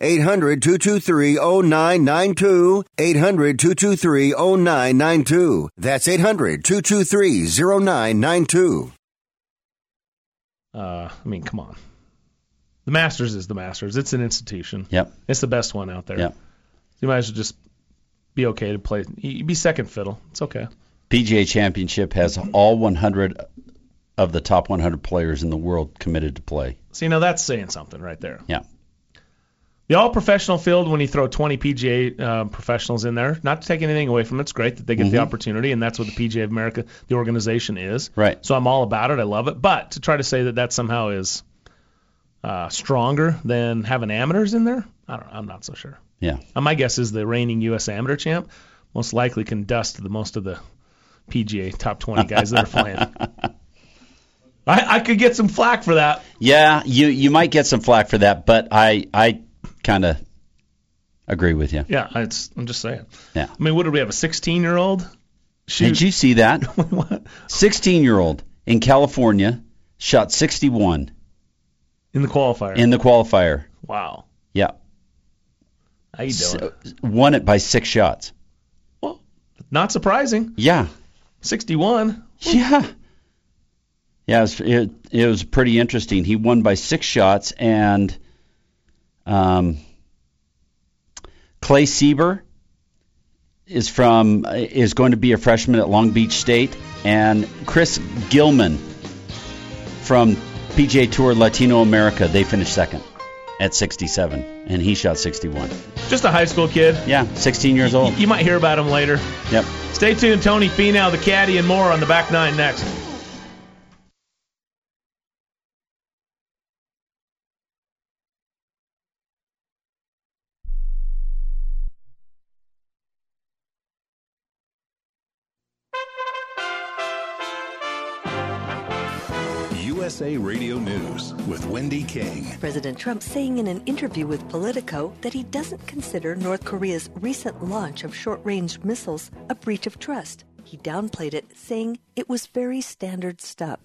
800 223 0992. 800 223 0992. That's 800 223 0992. Uh, I mean, come on. The Masters is the Masters. It's an institution. Yep. It's the best one out there. Yep. You might as well just be okay to play. You'd be second fiddle. It's okay. PGA Championship has all 100 of the top 100 players in the world committed to play. See, now that's saying something right there. Yeah. The all professional field, when you throw 20 PGA uh, professionals in there, not to take anything away from it, it's great that they get the Mhm. opportunity, and that's what the PGA of America, the organization, is. Right. So I'm all about it. I love it. But to try to say that that somehow is uh, stronger than having amateurs in there, I don't. I'm not so sure. Yeah. Uh, my guess is the reigning U.S. amateur champ most likely can dust the most of the PGA top 20 guys that are playing. (laughs) I, I could get some flack for that. Yeah, you you might get some flack for that, but I I kind of agree with you. Yeah, it's, I'm just saying. Yeah. I mean, what did we have? A 16 year old? Did you see that? (laughs) 16 year old in California shot 61 in the qualifier. in the qualifier. Wow. Yeah. How you doing? Won it by six shots. Well, Not surprising. Yeah. 61. Yeah. Yeah, it was, it, it was pretty interesting. He won by six shots, and um, Clay Sieber is from is going to be a freshman at Long Beach State, and Chris Gilman from PGA Tour Latino America. They finished second at 67, and he shot 61. Just a high school kid. Yeah, 16 years old. You might hear about him later. Yep. Stay tuned. Tony Finau, the caddy, and more on the back nine next. USA Radio News with Wendy King. President Trump saying in an interview with Politico that he doesn't consider North Korea's recent launch of short range missiles a breach of trust. He downplayed it, saying it was very standard stuff.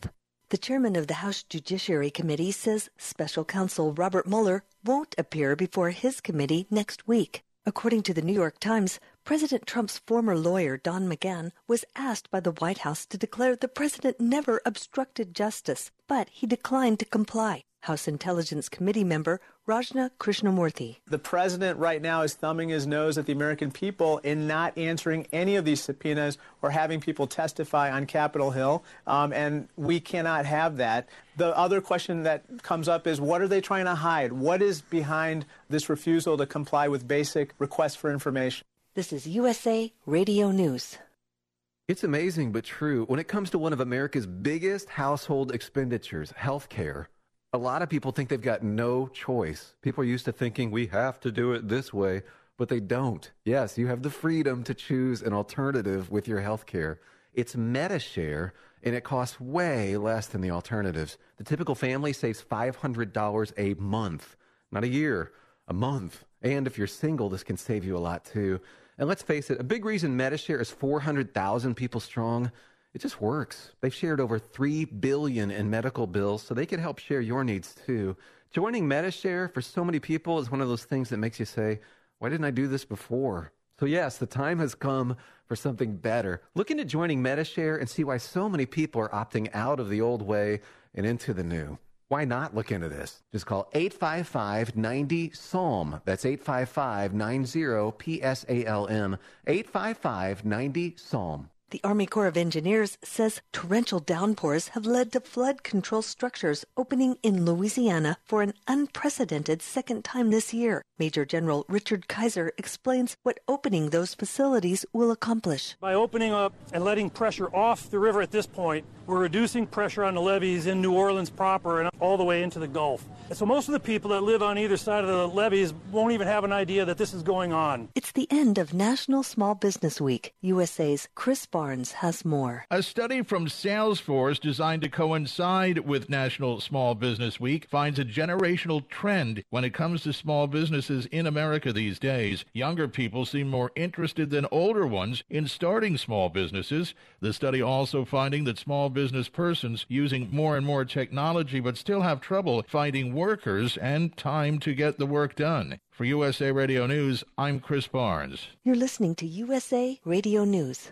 The chairman of the House Judiciary Committee says special counsel Robert Mueller won't appear before his committee next week. According to the New York Times, President Trump's former lawyer, Don McGahn, was asked by the White House to declare the president never obstructed justice, but he declined to comply. House Intelligence Committee member Raja Krishnamoorthi. The president right now is thumbing his nose at the American people in not answering any of these subpoenas or having people testify on Capitol Hill, um, and we cannot have that. The other question that comes up is what are they trying to hide? What is behind this refusal to comply with basic requests for information? This is USA Radio News. It's amazing but true. When it comes to one of America's biggest household expenditures, health care, a lot of people think they've got no choice. People are used to thinking we have to do it this way, but they don't. Yes, you have the freedom to choose an alternative with your health care. It's MediShare, and it costs way less than the alternatives. The typical family saves $500 a month, not a year, a month. And if you're single, this can save you a lot too. And let's face it, a big reason MediShare is 400,000 people strong it just works. They've shared over 3 billion in medical bills, so they can help share your needs too. Joining MediShare for so many people is one of those things that makes you say, why didn't I do this before? So yes, the time has come for something better. Look into joining MediShare and see why so many people are opting out of the old way and into the new. Why not look into this? Just call 855 90 Psalm. That's 855 90 P S A L M. 855 90 Psalm. The Army Corps of Engineers says torrential downpours have led to flood control structures opening in Louisiana for an unprecedented second time this year. Major General Richard Kaiser explains what opening those facilities will accomplish. By opening up and letting pressure off the river at this point, we're reducing pressure on the levees in New Orleans proper and all the way into the Gulf. And so most of the people that live on either side of the levees won't even have an idea that this is going on. It's the end of National Small Business Week. USA's Chris Barnes has more. A study from Salesforce designed to coincide with National Small Business Week finds a generational trend when it comes to small businesses in America these days. Younger people seem more interested than older ones in starting small businesses. The study also finding that small business persons using more and more technology but still have trouble finding workers and time to get the work done. For USA Radio News, I'm Chris Barnes. You're listening to USA Radio News.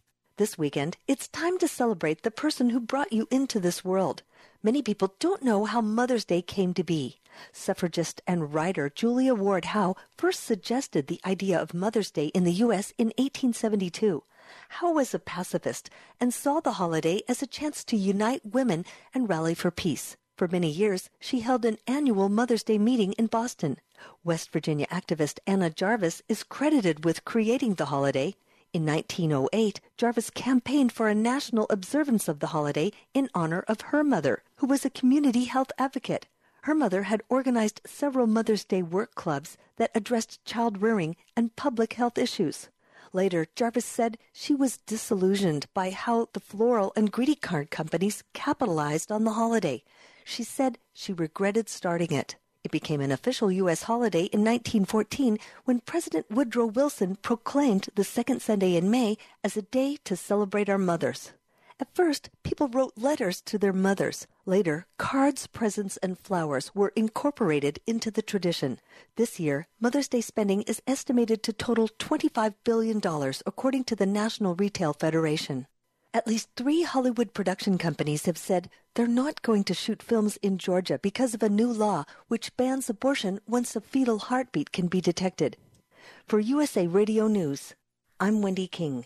This weekend, it's time to celebrate the person who brought you into this world. Many people don't know how Mother's Day came to be. Suffragist and writer Julia Ward Howe first suggested the idea of Mother's Day in the U.S. in 1872. Howe was a pacifist and saw the holiday as a chance to unite women and rally for peace. For many years, she held an annual Mother's Day meeting in Boston. West Virginia activist Anna Jarvis is credited with creating the holiday. In 1908, Jarvis campaigned for a national observance of the holiday in honor of her mother, who was a community health advocate. Her mother had organized several Mother's Day work clubs that addressed child rearing and public health issues. Later, Jarvis said she was disillusioned by how the floral and greeting card companies capitalized on the holiday. She said she regretted starting it. It became an official U.S. holiday in 1914 when President Woodrow Wilson proclaimed the second Sunday in May as a day to celebrate our mothers. At first, people wrote letters to their mothers. Later, cards, presents, and flowers were incorporated into the tradition. This year, Mother's Day spending is estimated to total $25 billion, according to the National Retail Federation. At least three Hollywood production companies have said they're not going to shoot films in Georgia because of a new law which bans abortion once a fetal heartbeat can be detected. For USA Radio News, I'm Wendy King.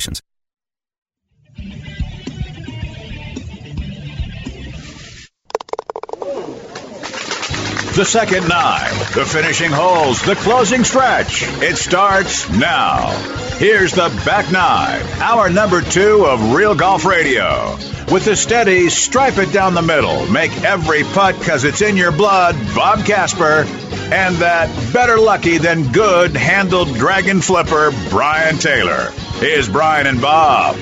conditions. The second nine, the finishing holes, the closing stretch. It starts now. Here's the back nine, hour number two of Real Golf Radio. With the steady, stripe it down the middle, make every putt because it's in your blood, Bob Casper, and that better lucky than good handled dragon flipper, Brian Taylor. Here's Brian and Bob.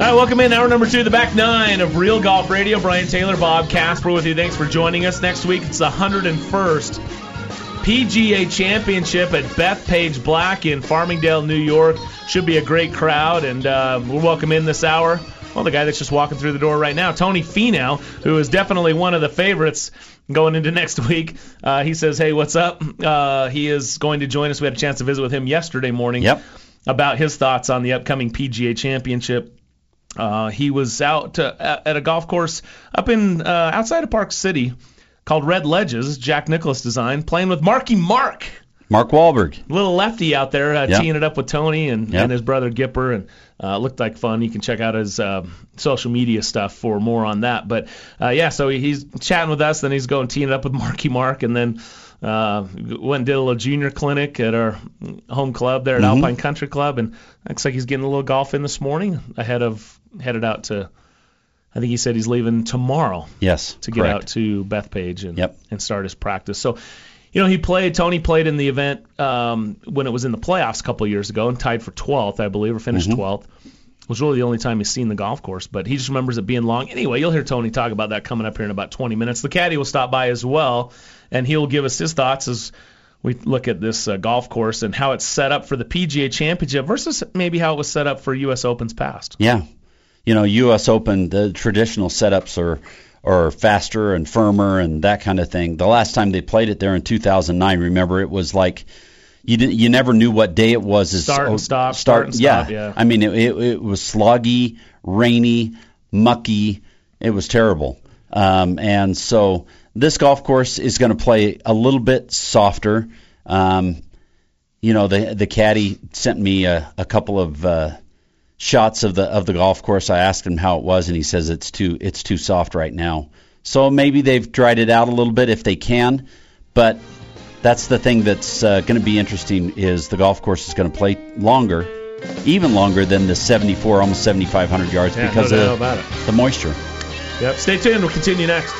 All right, welcome in hour number two, the back nine of Real Golf Radio. Brian Taylor, Bob Casper with you. Thanks for joining us. Next week, it's the 101st PGA Championship at Bethpage Black in Farmingdale, New York. Should be a great crowd, and uh, we'll welcome in this hour. Well, the guy that's just walking through the door right now, Tony Finau, who is definitely one of the favorites going into next week. Uh, he says, "Hey, what's up?" Uh, he is going to join us. We had a chance to visit with him yesterday morning. Yep. About his thoughts on the upcoming PGA Championship. Uh, he was out to, at a golf course up in uh, outside of Park City called Red Ledges, Jack Nicklaus design, playing with Marky Mark, Mark Wahlberg. little lefty out there, uh, Yep. teeing it up with Tony and, Yep. and his brother Gipper, and uh, looked like fun. You can check out his uh, social media stuff for more on that. But uh, yeah, so he's chatting with us, then he's going teeing it up with Marky Mark, and then uh, went and did a little junior clinic at our home club there at Mhm. Alpine Country Club, and looks like he's getting a little golf in this morning ahead of headed out to. I think he said he's leaving tomorrow Yes. to get correct. out to Bethpage and Yep. and start his practice. So, you know, he played. Tony played in the event um, when it was in the playoffs a couple of years ago and tied for 12th, I believe, or finished Mhm. 12th. Was really the only time he's seen the golf course, but he just remembers it being long. Anyway, you'll hear Tony talk about that coming up here in about 20 minutes. The caddy will stop by as well, and he'll give us his thoughts as we look at this uh, golf course and how it's set up for the PGA Championship versus maybe how it was set up for U.S. Opens past. Yeah. You know, U.S. Open, the traditional setups are are faster and firmer and that kind of thing. The last time they played it there in 2009, remember, it was like you didn't, you never knew what day it was. It's- Start and stop, start and yeah. stop, yeah. I mean, it, it, it was sloggy, rainy, mucky. It was terrible. Um, and so this golf course is going to play a little bit softer. Um, you know, the the caddy sent me a, a couple of uh, shots of the of the golf course. I asked him how it was, and he says it's too it's too soft right now. So maybe they've dried it out a little bit if they can, but that's the thing that's uh, going to be interesting is the golf course is going to play longer, even longer than the 74, almost 7,500 yards Yeah, because no of the moisture. Yep. Stay tuned. We'll continue next.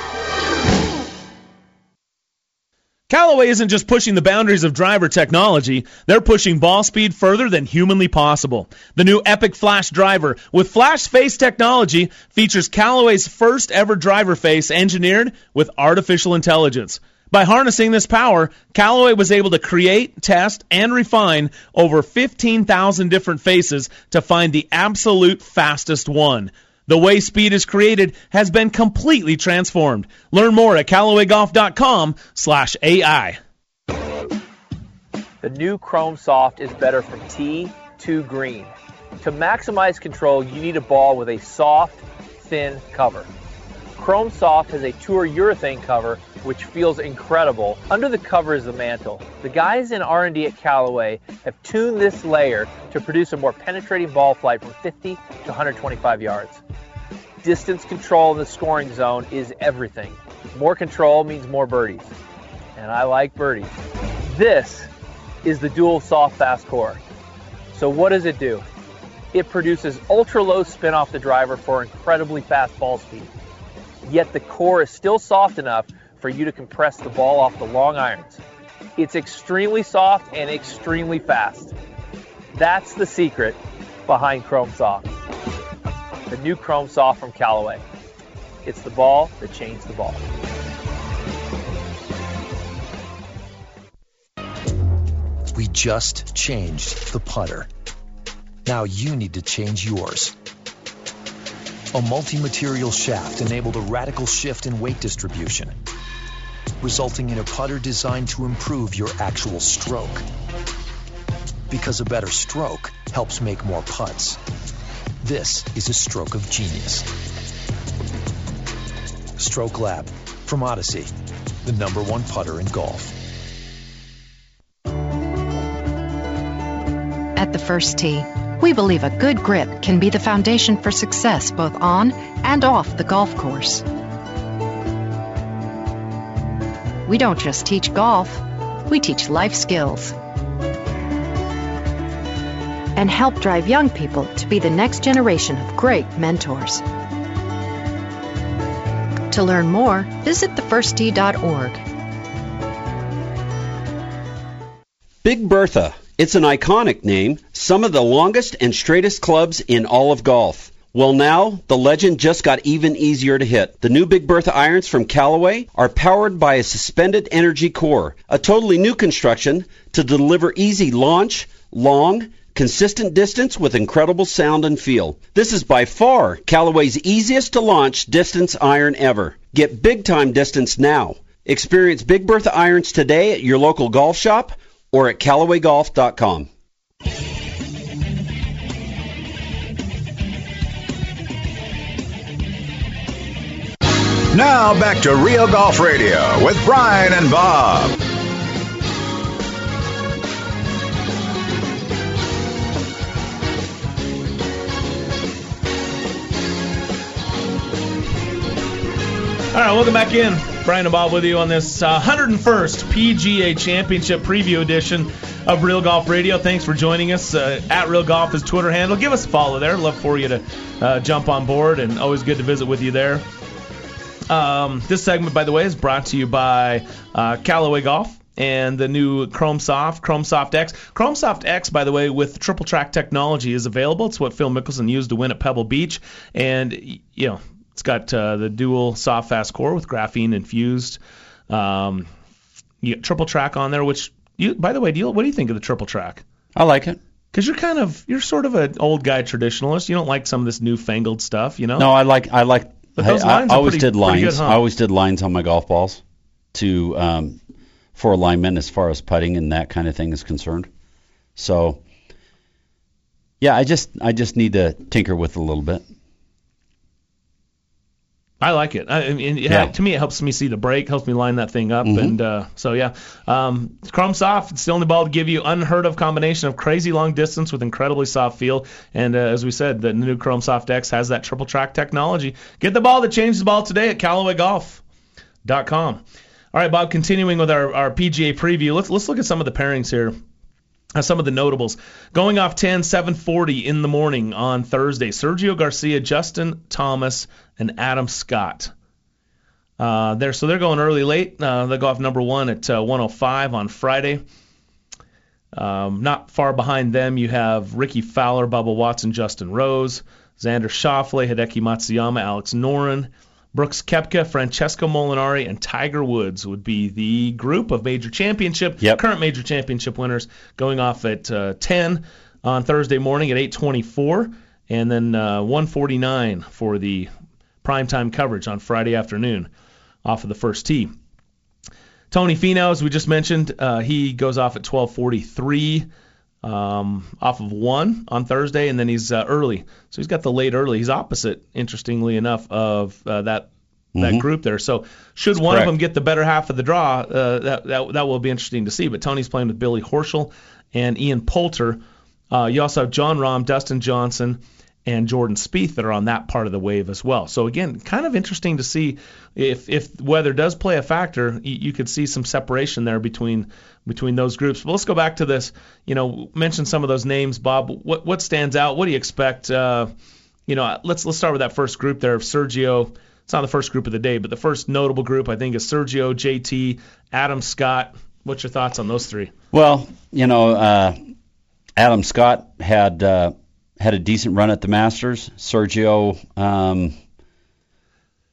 Callaway isn't just pushing the boundaries of driver technology, they're pushing ball speed further than humanly possible. The new Epic Flash driver with flash face technology features Callaway's first ever driver face engineered with artificial intelligence. By harnessing this power, Callaway was able to create, test, and refine over 15,000 different faces to find the absolute fastest one. The way speed is created has been completely transformed. Learn more at CallawayGolf.com slash AI. The new Chrome Soft is better from tee to green. To maximize control, you need a ball with a soft, thin cover. Chrome Soft has a tour urethane cover which feels incredible. Under the cover is the mantle. The guys in R&D at Callaway have tuned this layer to produce a more penetrating ball flight from 50 to 125 yards. Distance control in the scoring zone is everything. More control means more birdies. And I like birdies. This is the dual soft fast core. So what does it do? It produces ultra low spin off the driver for incredibly fast ball speed. Yet the core is still soft enough for you to compress the ball off the long irons. It's extremely soft and extremely fast. That's the secret behind Chrome Soft. The new Chrome Soft from Callaway. It's the ball that changed the ball. We just changed the putter. Now you need to change yours. A multi-material shaft enabled a radical shift in weight distribution, resulting in a putter designed to improve your actual stroke. Because a better stroke helps make more putts. This is a stroke of genius. Stroke Lab from Odyssey, the number one putter in golf. At the first tee, we believe a good grip can be the foundation for success both on and off the golf course. We don't just teach golf, we teach life skills. And help drive young people to be the next generation of great mentors. To learn more, visit thefirsttee.org. Big Bertha. It's an iconic name, some of the longest and straightest clubs in all of golf. Well, now, the legend just got even easier to hit. The new Big Bertha irons from Callaway are powered by a suspended energy core, a totally new construction to deliver easy launch, long, consistent distance with incredible sound and feel. This is by far Callaway's easiest to launch distance iron ever. Get big time distance now. Experience Big Bertha irons today at your local golf shop or at CallawayGolf.com. Now back to Real Golf Radio with Brian and Bob. All right, welcome back in. Brian and Bob with you on this uh, 101st PGA Championship preview edition of Real Golf Radio. Thanks for joining us. Uh, at Real Golf is Twitter handle. Give us a follow there. Love for you to uh, jump on board, and always good to visit with you there. Um, this segment, by the way, is brought to you by uh, Callaway Golf and the new Chrome Soft, Chrome Soft X. Chrome Soft X, by the way, with triple track technology is available. It's what Phil Mickelson used to win at Pebble Beach, and you know it's got uh, the dual soft fast core with graphene infused. Um, you get triple track on there, which you, by the way, do you, what do you think of the triple track? I like it. Because you're kind of you're sort of an old guy traditionalist. You don't like some of this newfangled stuff, you know. No, I like I like. But those I, lines I are always pretty- did lines. good, huh? I always did lines on my golf balls to um, for alignment as far as putting and that kind of thing is concerned. So yeah, I just I just need to tinker with it a little bit. I like it. I, I mean, it, Yeah. to me, it helps me see the break, helps me line that thing up, Mhm. and uh, so yeah. Um, Chrome Soft, it's the only ball to give you unheard of combination of crazy long distance with incredibly soft feel, and uh, as we said, the new Chrome Soft X has that triple track technology. Get the ball that changes the ball today at CallawayGolf.com. All right, Bob. Continuing with our, our PGA preview, let's let's look at some of the pairings here. Uh, some of the notables. Going off 10, 740 in the morning on Thursday, Sergio Garcia, Justin Thomas, and Adam Scott. Uh, there, so they're going early, late. Uh, they go off number one at uh, 105 on Friday. Um, not far behind them, you have Rickie Fowler, Bubba Watson, Justin Rose, Xander Schauffele, Hideki Matsuyama, Alex Noren, Brooks Koepka, Francesco Molinari, and Tiger Woods would be the group of major championship, current major championship winners, going off at uh, 10 on Thursday morning at 8:24, and then uh, 149 for the primetime coverage on Friday afternoon off of the first tee. Tony Finau, as we just mentioned, uh, he goes off at 12:43 um, off of one on Thursday, and then he's uh, early. So he's got the late early. He's opposite, interestingly enough, of uh, that that Mhm. group there. So should That's one correct. of them get the better half of the draw, uh, that, that that will be interesting to see. But Tony's playing with Billy Horschel and Ian Poulter. Uh, you also have Jon Rahm, Dustin Johnson, and Jordan Spieth that are on that part of the wave as well. So again, kind of interesting to see if if weather does play a factor, you, you could see some separation there between between those groups. But let's go back to this. You know, mention some of those names, Bob. What what stands out? What do you expect? Uh, you know, let's let's start with that first group there of Sergio. It's not the first group of the day, but the first notable group I think is Sergio, JT, Adam Scott. What's your thoughts on those three? Well, you know, uh, Adam Scott had uh, had a decent run at the Masters. Sergio. Um,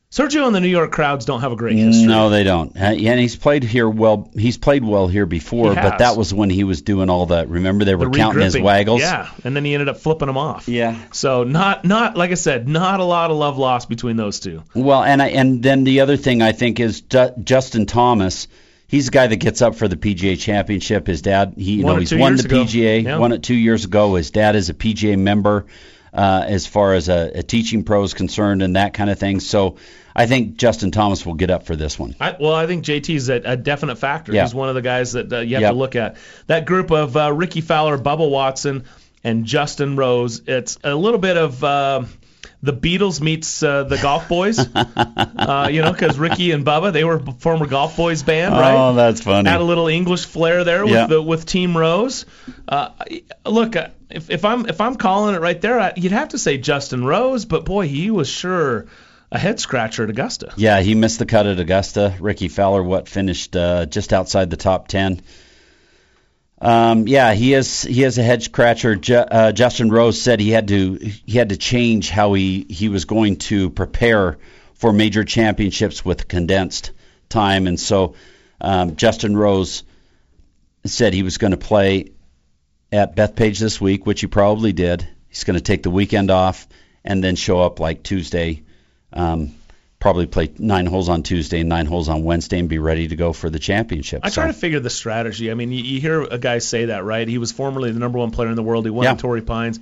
Sergio and the New York crowds don't have a great history. No, they don't. Uh, and he's played here well. He's played well here before, He but that was when he was doing all that. Remember, they were The counting his waggles. Yeah, and then he ended up flipping them off. Yeah. So not not like I said, not a lot of love lost between those two. Well, and I, and then the other thing I think is Ju- Justin Thomas. He's a guy that gets up for the PGA Championship. His dad, he you Won know, he's won the ago. PGA, Yeah. won it two years ago. His dad is a PGA member, uh, as far as a, a teaching pro is concerned, and that kind of thing. So I think Justin Thomas will get up for this one. I, well, I think JT's a, a definite factor. Yeah. He's one of the guys that uh, you have Yep. to look at. That group of uh, Rickie Fowler, Bubba Watson, and Justin Rose. It's a little bit of uh, the Beatles meets uh, the Golf Boys. (laughs) uh, you know, because Rickie and Bubba they were former Golf Boys band, right? Oh, that's funny. Add a little English flair there with Yeah. the with Team Rose. Uh, look, uh, if, if I'm if I'm calling it right there, I, you'd have to say Justin Rose, but boy, he was sure a head scratcher at Augusta. Yeah, he missed the cut at Augusta. Rickie Fowler, what finished uh, just outside the top ten. Um, yeah, he is he is a head scratcher. Ju- uh, Justin Rose said he had to he had to change how he he was going to prepare for major championships with condensed time, and so um, Justin Rose said he was going to play at Bethpage this week, which he probably did. He's going to take the weekend off and then show up like Tuesday. Um, probably play nine holes on Tuesday and nine holes on Wednesday and be ready to go for the championship. I So- try to figure the strategy. I mean, you, you hear a guy say that, right? He was formerly the number one player in the world. He won Yeah. Torrey Pines.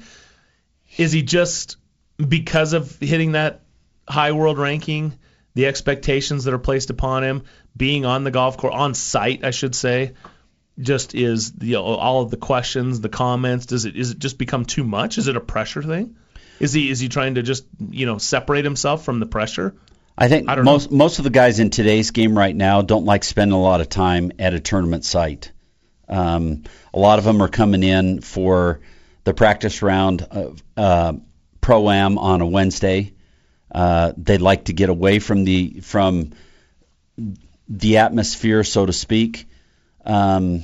Is he just because of hitting that high world ranking, the expectations that are placed upon him, being on the golf course on site, I should say, just is you know, all of the questions, the comments. Does it is it just become too much? Is it a pressure thing? Is he is he trying to just you know separate himself from the pressure? I think I most most of the guys in today's game right now don't like spending a lot of time at a tournament site. Um, a lot of them are coming in for the practice round of uh, pro am on a Wednesday. Uh, they like to get away from the from the atmosphere, so to speak. Um,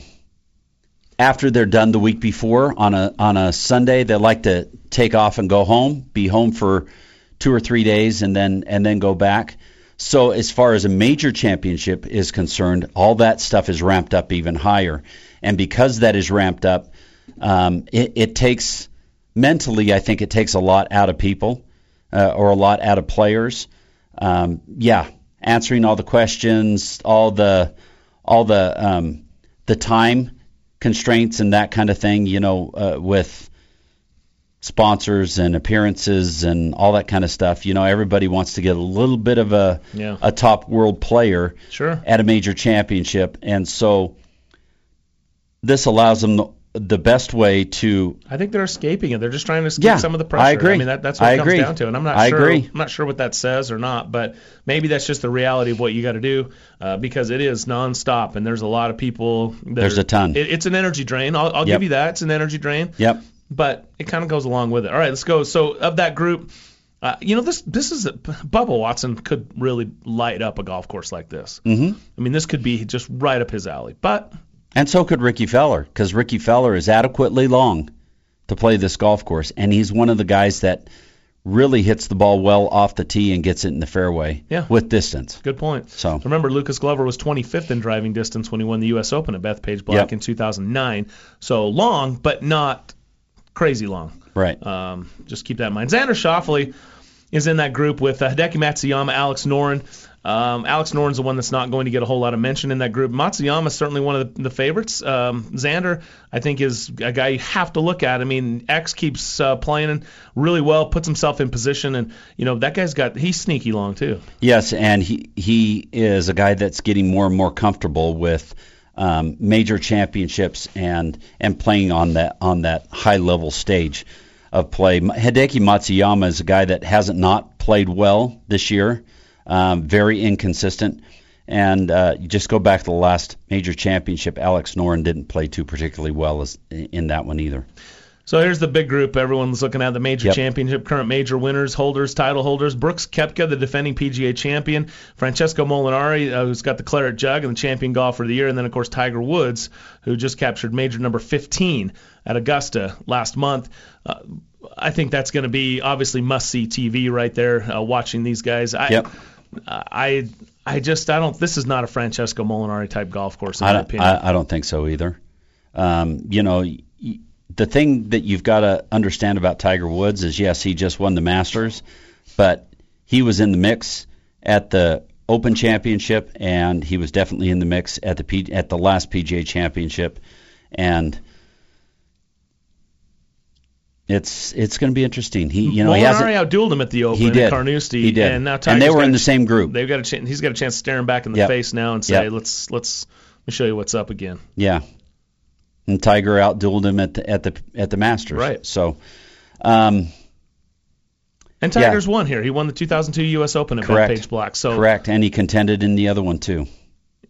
after they're done the week before on a on a Sunday, they like to take off and go home, be home for two or three days, and then and then go back. So as far as a major championship is concerned, all that stuff is ramped up even higher, and because that is ramped up, um, it, it takes mentally, I think it takes a lot out of people uh, or a lot out of players. Um, yeah, answering all the questions, all the all the um, the time constraints and that kind of thing. You know, uh, with sponsors and appearances and all that kind of stuff. You know, everybody wants to get a little bit of a Yeah. a top world player Sure. at a major championship, and so this allows them the, the best way to I think they're escaping it. They're just trying to escape Yeah, some of the pressure. I agree. I mean, that, that's what I it comes agree. down to. And I'm not I sure. agree. I'm not sure what that says or not, but maybe that's just the reality of what you got to do uh, because it is nonstop, and there's a lot of people. That There's are- a ton. It, it's an energy drain. I'll, I'll Yep. give you that. It's an energy drain. Yep. But it kind of goes along with it. All right, let's go. So of that group. Uh, you know this. This is a, Bubba Watson could really light up a golf course like this. hmm I mean, this could be just right up his alley. But And so could Rickie Fowler, because Rickie Fowler is adequately long to play this golf course, and he's one of the guys that really hits the ball well off the tee and gets it in the fairway Yeah. with distance. Good point. So remember, Lucas Glover was 25th in driving distance when he won the U.S. Open at Bethpage Black Yep. in 2009. So long, but not crazy long. Right. Um, just keep that in mind. Xander Schauffele is in that group with uh, Hideki Matsuyama, Alex Noren. Um, Alex Noren's the one that's not going to get a whole lot of mention in that group. Matsuyama is certainly one of the, the favorites. Um, Xander, I think, is a guy you have to look at. I mean, X keeps uh, playing really well, puts himself in position, and you know that guy's got he's sneaky long too. Yes, and he he is a guy that's getting more and more comfortable with um, major championships and and playing on that on that high level stage. of play. Hideki Matsuyama is a guy that hasn't not played well this year, um, very inconsistent. And uh, you just go back to the last major championship. Alex Noren didn't play too particularly well as, in that one either. So here's the big group everyone's looking at the major Yep. championship, current major winners, holders, title holders. Brooks Koepka, the defending PGA champion. Francesco Molinari, uh, who's got the Claret Jug and the champion golfer of the year. And then, of course, Tiger Woods, who just captured major number 15 at Augusta last month. Uh, I think that's going to be obviously must see TV right there, uh, watching these guys. I, Yep. I, I just, I don't, this is not a Francesco Molinari type golf course, in I my opinion. I, I don't think so either. Um, you know, the thing that you've got to understand about Tiger Woods is yes, he just won the Masters, but he was in the mix at the Open Championship, and he was definitely in the mix at the P, at the last PGA Championship, and it's it's going to be interesting. He you know he hasn't outdueled him at the Open He did. at Carnoustie, He did. and now And they were in the ch- same group. They've got a chance. He's got a chance to stare him back in the Yep. face now and say, Yep. "Let's let's let me show you what's up again." Yeah. And Tiger outdueled him at the at the at the Masters. Right. So um And Yeah. Tiger's won here. He won the 2002 U.S. Open at. Bethpage Black. So correct. And he contended in the other one too.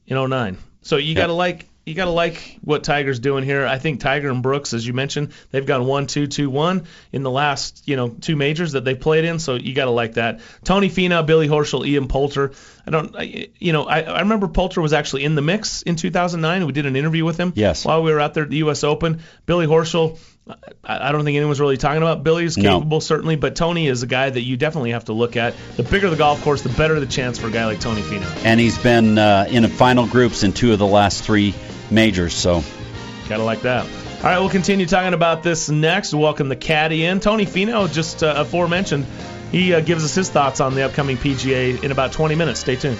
in 09. So you Yep. gotta like you gotta like what Tiger's doing here. I think Tiger and Brooks, as you mentioned, they've gone one two two one in the last you know two majors that they played in. So you gotta like that. Tony Finau, Billy Horschel, Ian Poulter. I don't I, you know I, I remember Poulter was actually in the mix in 2009. We did an interview with him. Yes. While we were out there at the U.S. Open, Billy Horschel. I don't think anyone's really talking about Billy's No. capable, certainly, but Tony is a guy that you definitely have to look at. The bigger the golf course, the better the chance for a guy like Tony Finau. And he's been uh, in final groups in two of the last three majors. So Gotta like that. All right, we'll continue talking about this next. Welcome the caddy in. Tony Finau, just uh, aforementioned, he uh, gives us his thoughts on the upcoming PGA in about 20 minutes. Stay tuned.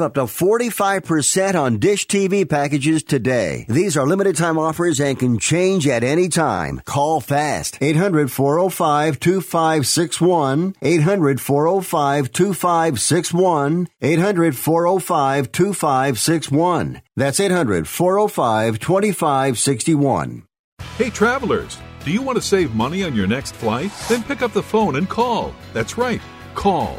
up to 45% on Dish TV packages today. These are limited time offers and can change at any time. Call fast. 800 405 2561. 800 405 2561. 800 405 2561. That's 800 405 2561. Hey, travelers, do you want to save money on your next flight? Then pick up the phone and call. That's right, call,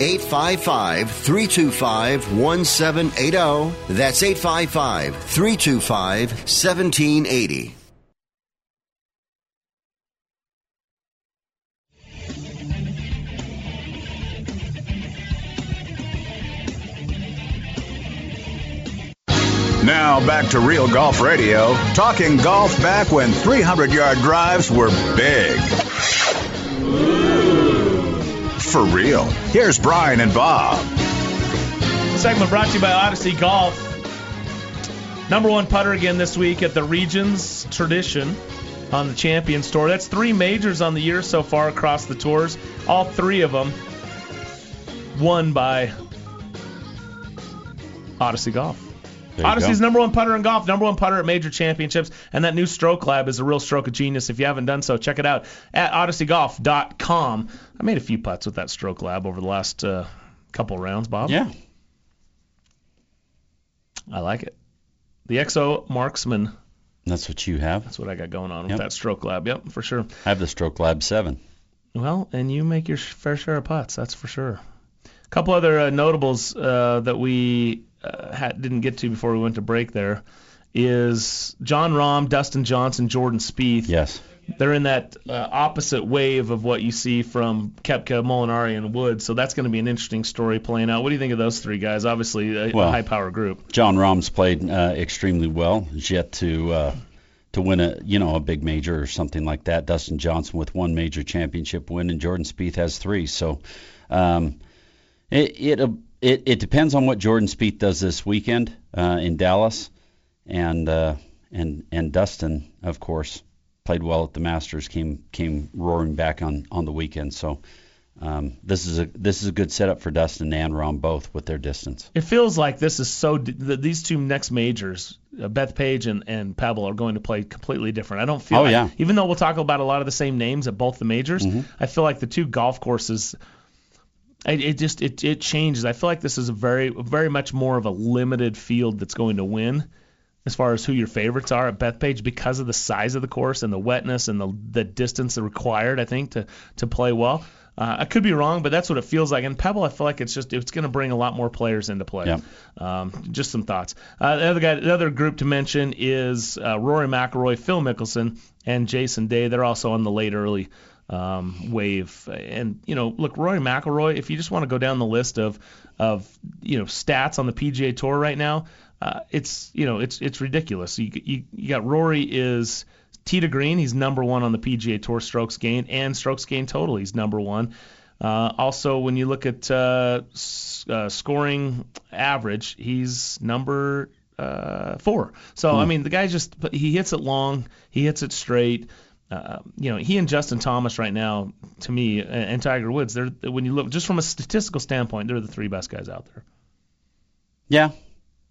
855 325 1780. That's 855 325 1780. Now back to Real Golf Radio, talking golf back when 300 yard drives were big. For real. Here's Brian and Bob. Segment brought to you by Odyssey Golf. Number one putter again this week at the Regions Tradition on the Champions Tour. That's three majors on the year so far across the tours. All three of them won by Odyssey Golf. Odyssey's go. number one putter in golf, number one putter at major championships, and that new Stroke Lab is a real stroke of genius. If you haven't done so, check it out at odysseygolf.com. I made a few putts with that Stroke Lab over the last uh, couple rounds, Bob. Yeah. I like it. The XO Marksman. That's what you have. That's what I got going on Yep. with that Stroke Lab. Yep, for sure. I have the Stroke Lab 7. Well, and you make your fair share of putts, that's for sure. A couple other uh, notables uh, that we uh, had, didn't get to before we went to break there is Jon Rahm, Dustin Johnson, Jordan Spieth. Yes. They're in that uh, opposite wave of what you see from Koepka, Molinari, and Woods. So that's going to be an interesting story playing out. What do you think of those three guys? Obviously, a, Well, a high-power group. Jon Rahm's played uh, extremely well. He's yet to uh, to win a you know a big major or something like that. Dustin Johnson with one major championship win, and Jordan Spieth has three. So um, it it uh, it, it depends on what Jordan Spieth does this weekend uh, in Dallas, and uh, and and Dustin of course played well at the Masters, came came roaring back on on the weekend. So. Um, this is a this is a good setup for Dustin and Rahm both with their distance. It feels like this is so. These two next majors, uh, Bethpage and and Pebble, are going to play completely different. I don't feel. Oh, like- yeah. Even though we'll talk about a lot of the same names at both the majors, I feel like the two golf courses. It, it just it it changes. I feel like this is a very very much more of a limited field that's going to win. As far as who your favorites are at Bethpage, because of the size of the course and the wetness and the the distance required, I think to to play well. Uh, I could be wrong, but that's what it feels like. And Pebble, I feel like it's just it's going to bring a lot more players into play. Yeah. Um, just some thoughts. Uh, the other guy, the other group to mention is uh, Rory McIlroy, Phil Mickelson, and Jason Day. They're also on the late early um, wave. And you know, look, Rory McIlroy. If you just want to go down the list of of you know stats on the PGA Tour right now, uh, it's you know it's it's ridiculous. You you, you got Rory is tee to green. He's number one on the PGA Tour strokes gained and strokes gained total. He's number one. Uh, also, when you look at uh, s- uh, scoring average, he's number uh, four. So I mean, the guy just he hits it long, he hits it straight. Uh, you know, he and Justin Thomas right now, to me, and, and Tiger Woods, they're when you look just from a statistical standpoint, they're the three best guys out there. Yeah.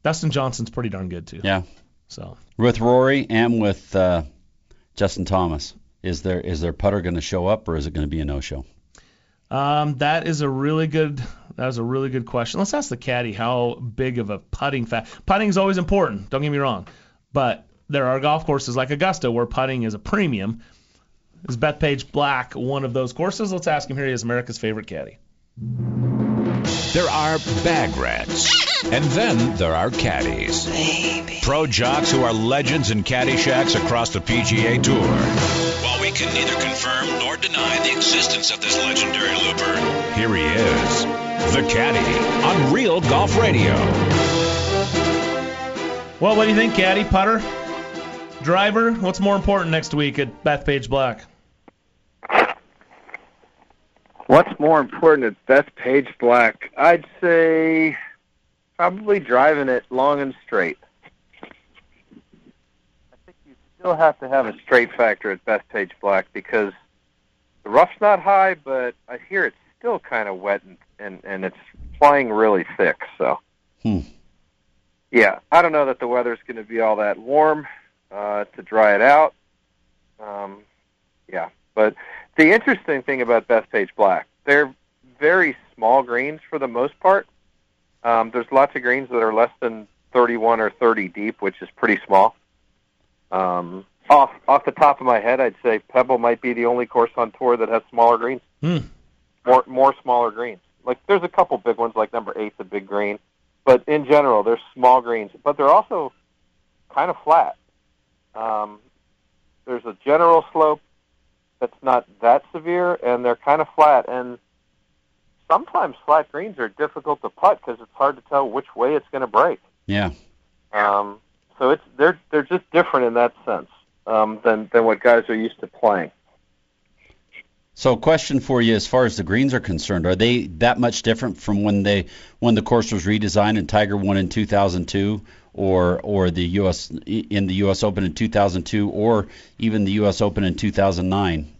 Dustin Johnson's pretty darn good too. Yeah. So With Rory and with uh, Justin Thomas, is there is their putter going to show up or is it going to be a no show? Um, that is a really good. That was a really good question. Let's ask the caddy how big of a putting fa Putting is always important. Don't get me wrong, but there are golf courses like Augusta where putting is a premium. Is Bethpage Black one of those courses? Let's ask him here. He is America's favorite caddy. There are bag rats. And then there are caddies. Pro jocks who are legends in caddy shacks across the PGA Tour. While we can neither confirm nor deny the existence of this legendary looper, Here he is, the caddy on Real Golf Radio. Well, what do you think, caddy? Putter, driver. What's more important next week at Bethpage Black? What's more important at Bethpage Black? I'd say probably driving it long and straight. I think you still have to have a straight factor at Bethpage Black because the rough's not high, but I hear it's still kind of wet and, and, and it's flying really thick. So, Hmm. yeah, I don't know that the weather's going to be all that warm uh, to dry it out. Um, yeah, but the interesting thing about Best Bethpage Black, they're very small greens for the most part. Um, there's lots of greens that are less than 31 or 30 deep, which is pretty small. Um, off off the top of my head, I'd say Pebble might be the only course on tour that has smaller greens, Hmm. more more smaller greens. Like there's a couple big ones, like number eight's a big green, but in general, they're small greens. But they're also kind of flat. Um, there's a general slope that's not that severe, and they're kind of flat. And sometimes flat greens are difficult to putt because it's hard to tell which way it's going to break. Yeah. Um, so it's they're they're just different in that sense um, than than what guys are used to playing. So, question for you: As far as the greens are concerned, are they that much different from when they when the course was redesigned and Tiger won in 2002, or or the U.S. in the U.S. Open in 2002, or even the U.S. Open in 2009?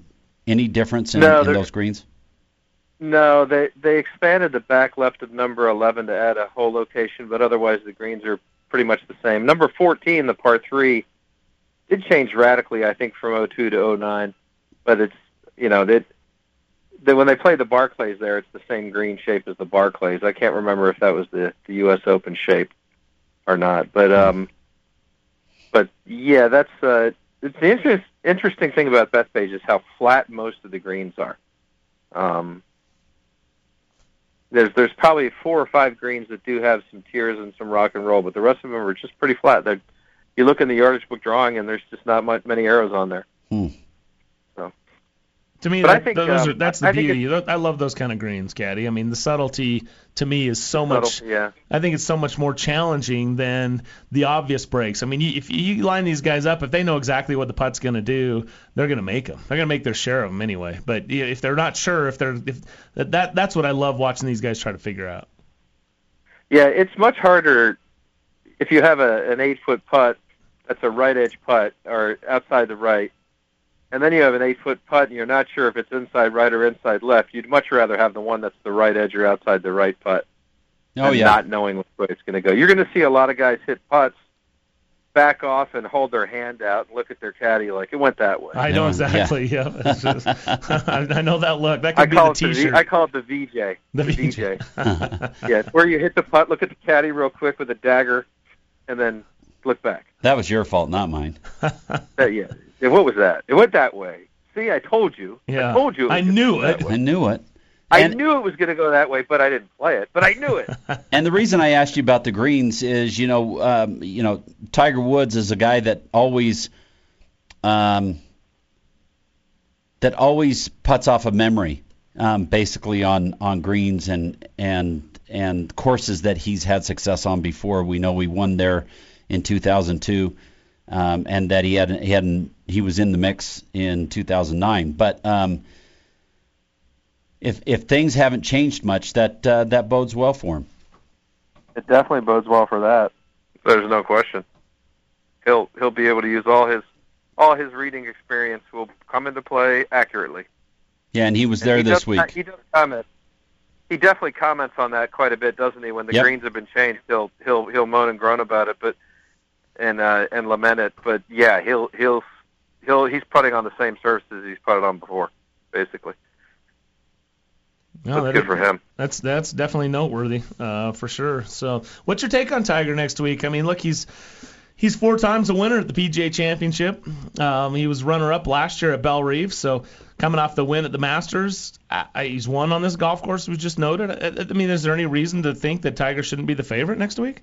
Any difference in, No, in those greens? No, they they expanded the back left of number 11 to add a hole location, but otherwise the greens are pretty much the same. Number 14, the par three, did change radically, I think, from 02 to 09, but it's you know that that when they play the Barclays there, it's the same green shape as the Barclays. I can't remember if that was the the U.S. Open shape or not, but um, but yeah, that's uh, it's the interest, interesting thing about Bethpage is how flat most of the greens are. Um, there's there's probably four or five greens that do have some tiers and some rock and roll, but the rest of them are just pretty flat. They're, you look in the yardage book drawing, and there's just not much, many arrows on there. To me, that, think, those um, are, that's the I beauty. I love those kind of greens, Caddy. I mean, the subtlety to me is so much. Yeah. I think it's so much more challenging than the obvious breaks. I mean, you, if you line these guys up, if they know exactly what the putt's going to do, they're going to make them. They're going to make their share of them anyway. But if they're not sure, if they're if that that's what I love watching these guys try to figure out. Yeah, it's much harder if you have a, an eight foot putt that's a right edge putt or outside the right, and then you have an eight foot putt and you're not sure if it's inside right or inside left. You'd much rather have the one that's the right edge or outside the right putt. Oh and yeah. Not knowing which way it's going to go. You're going to see a lot of guys hit putts, back off and hold their hand out and look at their caddy like it went that way. I know exactly. Yeah, It's just- (laughs) I, I know that look. That could I be call the it the V- T-shirt. I call it the VJ. The VJ. (laughs) yeah, where you hit the putt, look at the caddy real quick with a dagger, and then look back. That was your fault, not mine. (laughs) That, yeah. yeah. What was that? It went that way. See, I told you. Yeah. I told you. I knew it. I knew it. I And- knew it was going to go that way, but I didn't play it. But I knew it. (laughs) And the reason I asked you about the greens is, you know, um, you know, Tiger Woods is a guy that always, um, that always puts off a memory, um, basically on on greens and and and courses that he's had success on before. We know he won there in 2002, um, and that he had he had he was in the mix in 2009, but. Um, if if things haven't changed much, that uh, that bodes well for him. It definitely bodes well for that. There's no question. He'll he'll be able to use all his all his reading experience will come into play accurately. Yeah, and he was there he this does, week. He does comment. He definitely comments on that quite a bit, doesn't he? When the Yep. greens have been changed, he'll he'll he'll moan and groan about it, but and uh, and lament it. But yeah, he'll he'll he'll he's putting on the same surfaces he's putted on before, basically. No, That's that- good for him. That's that's definitely noteworthy, uh, for sure. So, what's your take on Tiger next week? I mean, look, he's he's four times a winner at the PGA Championship. Um, he was runner-up last year at Bellerive, so coming off the win at the Masters, I, I, he's won on this golf course. We just noted. I, I mean, is there any reason to think that Tiger shouldn't be the favorite next week?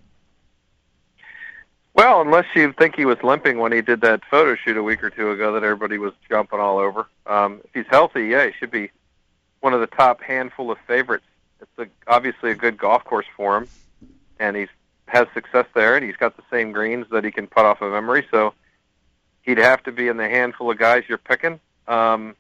Well, unless you think he was limping when he did that photo shoot a week or two ago that everybody was jumping all over. Um, if he's healthy, yeah, he should be one of the top handful of favorites. It's a, obviously a good golf course for him, and he's has success there, and he's got the same greens that he can putt off of memory. So he'd have to be in the handful of guys you're picking. Um,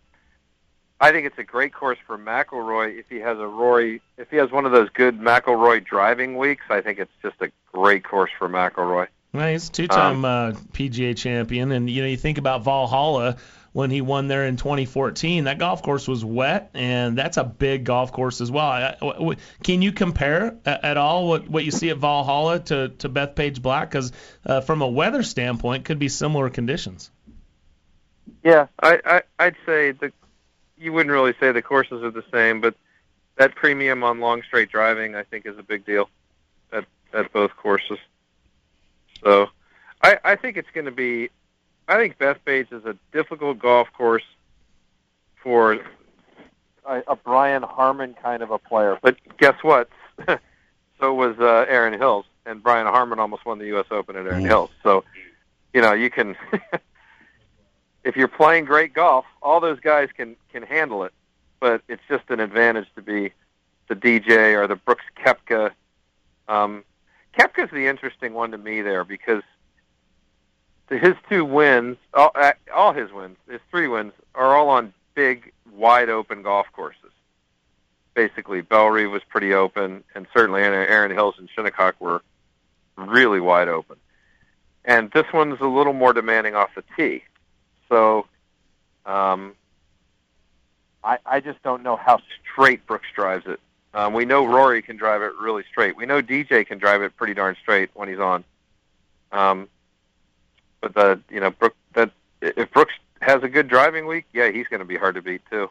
I think it's a great course for McIlroy if he has a Rory. If he has one of those good McIlroy driving weeks, I think it's just a great course for McIlroy. Well, he's a two-time uh, PGA champion, and you know you think about Valhalla when he won there in 2014. That golf course was wet, and that's a big golf course as well. I, w- w- can you compare a- at all what, what you see at Valhalla to to Bethpage Black? Because uh, from a weather standpoint, could be similar conditions. Yeah, I, I I'd say the you wouldn't really say the courses are the same, but that premium on long straight driving I think is a big deal at at both courses. So I I think it's going to be I think Bethpage is a difficult golf course for a, a Brian Harman kind of a player. But guess what? (laughs) so was uh, Erin Hills, and Brian Harman almost won the U.S. Open at Erin Hills. So, you know, you can (laughs) if you're playing great golf, all those guys can can handle it. But it's just an advantage to be the DJ or the Brooks Koepka. Um, Koepka's the interesting one to me there because his two wins, all, uh, all his wins, his three wins, are all on big, wide open golf courses. Basically, Bellerive was pretty open, and certainly Erin Hills and Shinnecock were really wide open. And this one's a little more demanding off the tee. So, um, I, I just don't know how straight Brooks drives it. Um, we know Rory can drive it really straight. We know DJ can drive it pretty darn straight when he's on. Um, but the you know Brooks that if Brooks has a good driving week, yeah, he's going to be hard to beat too.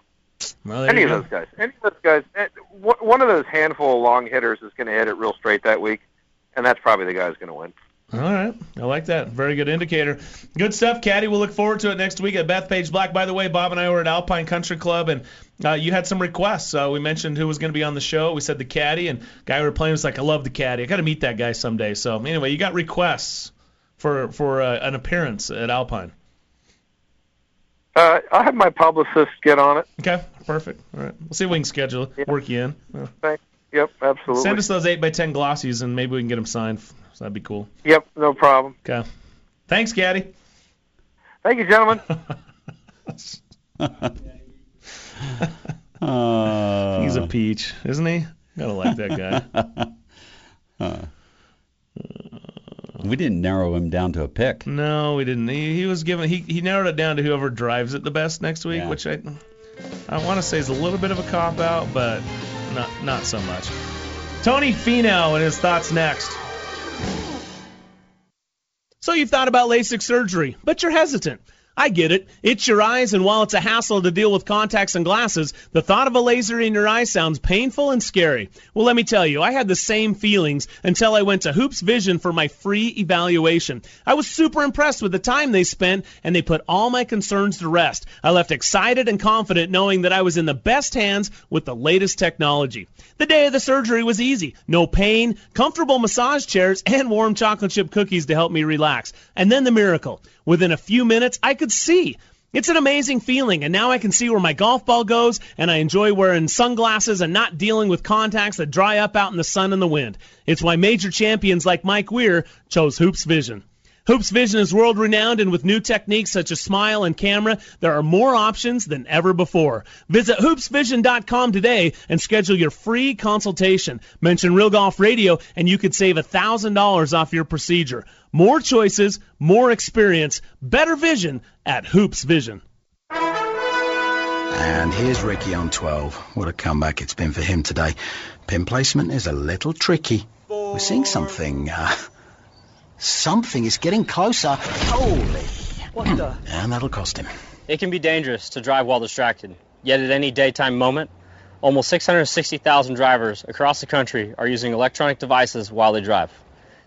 Well, any of those guys, any of those guys, eh, one of those handful of long hitters is going to hit it real straight that week, and that's probably the guy who's going to win. All right. I like that. Very good indicator. Good stuff, Caddy. We'll look forward to it next week at Bethpage Black. By the way, Bob and I were at Alpine Country Club, and uh, you had some requests. Uh, we mentioned who was going to be on the show. We said the Caddy, and guy we were playing was like, I love the Caddy. I got to meet that guy someday. So anyway, you got requests for for uh, an appearance at Alpine. Uh, I'll have my publicist get on it. Okay, perfect. All right, we'll see if we can schedule it, work you in. Thanks. Yep, absolutely. Send us those eight by ten glossies, and maybe we can get them signed. So that'd be cool. Yep, no problem. Okay. Thanks, Gaddy. Thank you, gentlemen. (laughs) uh, He's a peach, isn't he? Gotta like that guy. (laughs) uh, we didn't narrow him down to a pick. No, we didn't. He, he was given. He, he narrowed it down to whoever drives it the best next week, Yeah. which I I want to say is a little bit of a cop out, but not not so much. Tony Finau and his thoughts next. So you've thought about LASIK surgery, but you're hesitant. I get it. It's your eyes, and while it's a hassle to deal with contacts and glasses, the thought of a laser in your eye sounds painful and scary. Well, let me tell you, I had the same feelings until I went to Hoopes Vision for my free evaluation. I was super impressed with the time they spent, and they put all my concerns to rest. I left excited and confident knowing that I was in the best hands with the latest technology. The day of the surgery was easy. No pain, comfortable massage chairs, and warm chocolate chip cookies to help me relax. And then the miracle. Within a few minutes, I could see. It's an amazing feeling, and now I can see where my golf ball goes, and I enjoy wearing sunglasses and not dealing with contacts that dry up out in the sun and the wind. It's why major champions like Mike Weir chose Hoopes Vision. Hoopes Vision is world renowned, and with new techniques such as smile and camera, there are more options than ever before. Visit hoopesvision.com today and schedule your free consultation. Mention Real Golf Radio, and you could save $1,000 off your procedure. More choices, more experience, better vision at Hoopes Vision. And here's Rickie on 12. What a comeback it's been for him today. Pin placement is a little tricky. We're seeing something. Uh, something is getting closer. Holy. (clears throat) What the? And that'll cost him. It can be dangerous to drive while distracted. Yet at any daytime moment, almost 660,000 drivers across the country are using electronic devices while they drive.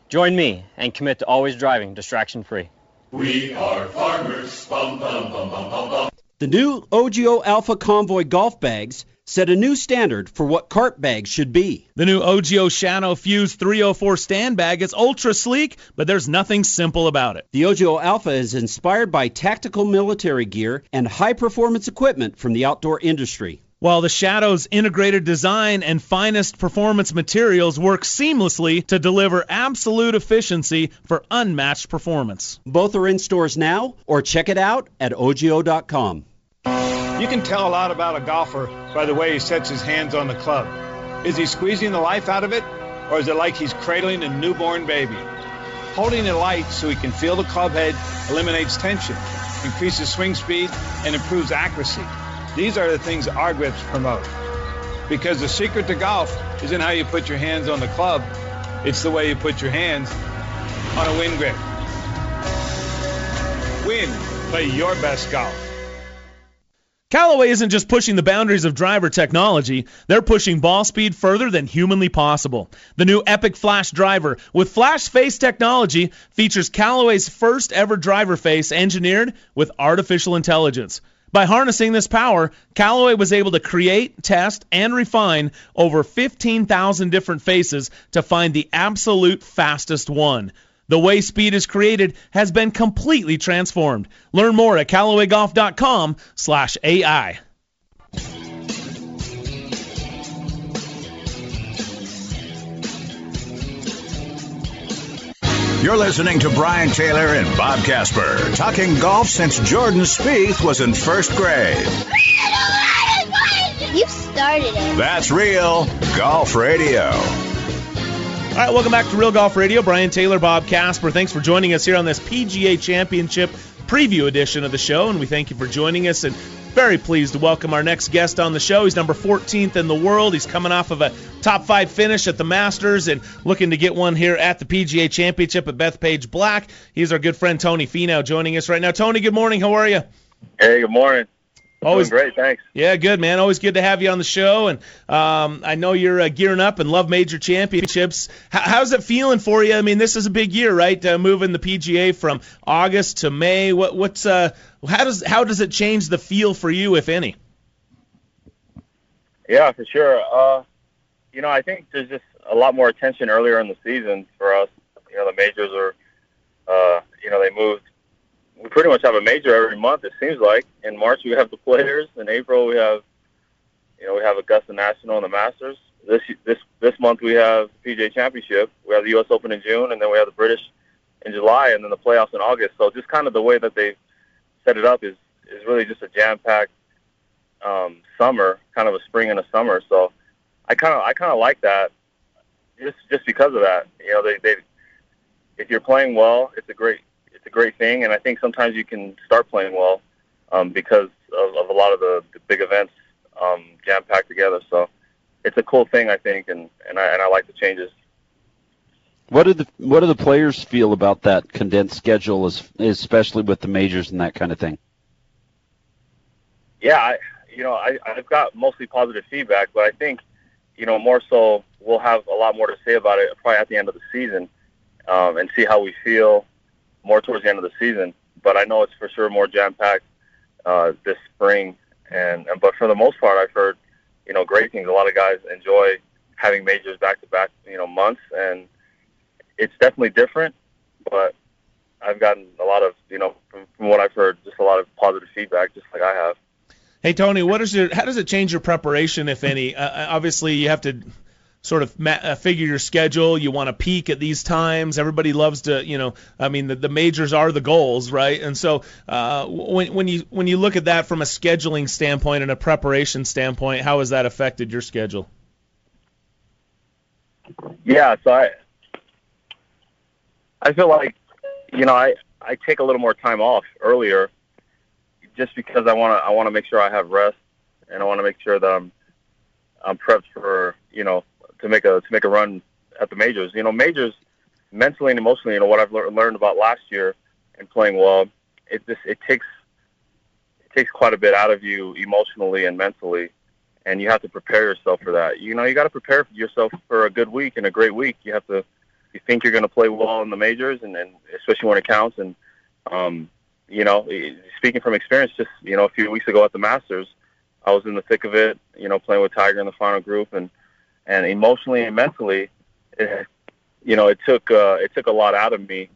Join me and commit to always driving distraction free. We are farmers. Bum, bum, bum, bum, bum, bum. The new OGIO Alpha Convoy golf bags set a new standard for what cart bags should be. The new OGIO Shadow Fuse 304 stand bag is ultra sleek, but there's nothing simple about it. The OGIO Alpha is inspired by tactical military gear and high performance equipment from the outdoor industry. While the Shadow's integrated design and finest performance materials work seamlessly to deliver absolute efficiency for unmatched performance. Both are in stores now, or check it out at OGIO.com. You can tell a lot about a golfer by the way he sets his hands on the club. Is he squeezing the life out of it, or is it like he's cradling a newborn baby? Holding it light so he can feel the club head eliminates tension, increases swing speed, and improves accuracy. These are the things our grips promote. Because the secret to golf isn't how you put your hands on the club, it's the way you put your hands on a Winn grip. Winn, play your best golf. Callaway isn't just pushing the boundaries of driver technology, they're pushing ball speed further than humanly possible. The new Epic Flash driver with flash face technology features Callaway's first ever driver face engineered with artificial intelligence. By harnessing this power, Callaway was able to create, test, and refine over 15,000 different faces to find the absolute fastest one. The way speed is created has been completely transformed. Learn more at CallawayGolf.com slash AI. You're listening to Brian Taylor and Bob Casper, talking golf since Jordan Spieth was in first grade. You started it. That's real golf radio. All right, welcome back to Real Golf Radio. Brian Taylor, Bob Casper. Thanks for joining us here on this PGA Championship preview edition of the show, and we thank you for joining us. And very pleased to welcome our next guest on the show. He's number 14th in the world. He's coming off of a top five finish at the Masters and looking to get one here at the PGA Championship at Bethpage Black. He's our good friend Tony Finau joining us right now. Tony, good morning. How are you? Hey, good morning. Always Doing great, thanks. Yeah, good man. Always good to have you on the show, and um, I know you're uh, gearing up and love major championships. H- how's it feeling for you? I mean, this is a big year, right? Uh, moving the PGA from August to May. What, what's uh, how does how does it change the feel for you, if any? Yeah, for sure. Uh, you know, I think there's just a lot more attention earlier in the season for us. You know, the majors are, uh, you know, they moved we pretty much have a major every month. It seems like in March we have the Players, in April we have, you know, we have Augusta National and the Masters. This this this month we have PGA Championship. We have the U.S. Open in June, and then we have the British in July, and then the playoffs in August. So just kind of the way that they set it up is is really just a jam-packed um, summer, kind of a spring and a summer. So I kind of I kind of like that, just just because of that. You know, they they if you're playing well, it's a great it's a great thing, and I think sometimes you can start playing well um, because of, of a lot of the, the big events um, jam packed together. So it's a cool thing, I think, and and I and I like the changes. What do the what do the players feel about that condensed schedule, as, especially with the majors and that kind of thing? Yeah, I, you know, I, I've got mostly positive feedback, but I think, you know, more so we'll have a lot more to say about it probably at the end of the season um, and see how we feel more towards the end of the season. But I know it's for sure more jam packed uh, this spring. And, and but for the most part, I've heard you know great things. A lot of guys enjoy having majors back to back, you know, months, and it's definitely different. But I've gotten a lot of you know from, from what I've heard, just a lot of positive feedback, just like I have. Hey Tony, what is your how does it change your preparation, if any? Uh, obviously, you have to sort of ma- uh, figure your schedule. You want to peak at these times. Everybody loves to, you know, I mean, the, the majors are the goals, right? And so uh, when when you when you look at that from a scheduling standpoint and a preparation standpoint, how has that affected your schedule? Yeah, so I I feel like you know I I take a little more time off earlier just because I want to I want to make sure I have rest and I want to make sure that I'm I'm prepped for you know to make a to make a run at the majors. You know, majors mentally and emotionally. You know what I've le- learned about last year and playing well. It just it takes it takes quite a bit out of you emotionally and mentally, and you have to prepare yourself for that. You know, you got to prepare yourself for a good week and a great week. You have to you think you're going to play well in the majors, and, and especially when it counts. And um, you know, speaking from experience, just you know, a few weeks ago at the Masters, I was in the thick of it. You know, playing with Tiger in the final group, and and emotionally and mentally, it, you know, it took uh, it took a lot out of me,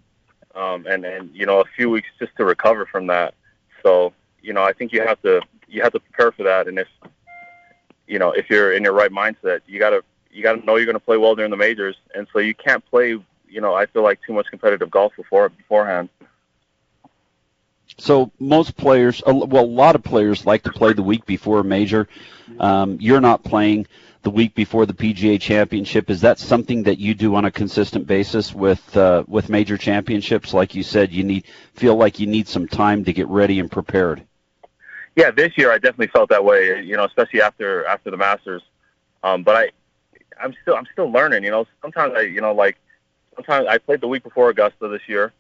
um, and and you know, a few weeks just to recover from that. So you know, I think you have to you have to prepare for that, and if you know if you're in your right mindset, you gotta you gotta know you're gonna play well during the majors, and so you can't play. You know, I feel like too much competitive golf before beforehand. So most players, well, a lot of players like to play the week before a major. Um, you're not playing the week before the PGA Championship. Is that something that you do on a consistent basis with uh, with major championships? Like you said, you need feel like you need some time to get ready and prepared. Yeah, this year I definitely felt that way. You know, especially after after the Masters. Um, but I, I'm still I'm still learning. You know, sometimes I you know like sometimes I played the week before Augusta this year.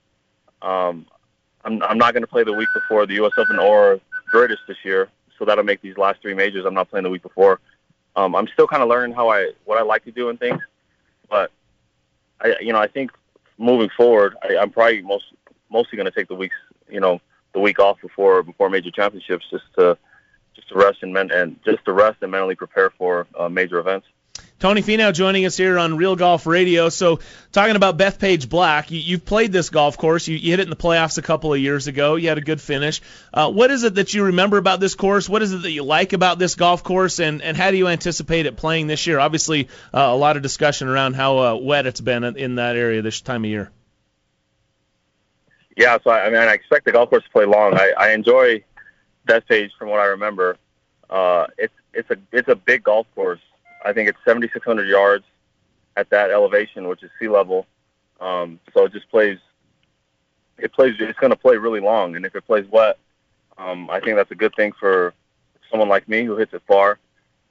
Um, I'm I'm not going to play the week before the U.S. Open or British this year. so that'll make these last three majors. I'm not playing the week before. Um, I'm still kind of learning how I what I like to do and things, but I you know I think moving forward, I, I'm probably most mostly going to take the weeks you know the week off before before major championships just to just to rest and men and just to rest and mentally prepare for uh, major events. Tony Finau joining us here on Real Golf Radio. So, talking about Bethpage Black, you, have played this golf course. You, you, hit it in the playoffs a couple of years ago. You had a good finish. Uh, what is it that you remember about this course? What is it that you like about this golf course? And, and how do you anticipate it playing this year? Obviously, uh, a lot of discussion around how uh, wet it's been in that area this time of year. Yeah, so I, I mean, I expect the golf course to play long. I, I enjoy Bethpage from what I remember. Uh, it's it's a it's a big golf course. I think it's 7,600 yards at that elevation, which is sea level. Um, so it just plays. It plays. It's going to play really long, and if it plays wet, um, I think that's a good thing for someone like me who hits it far,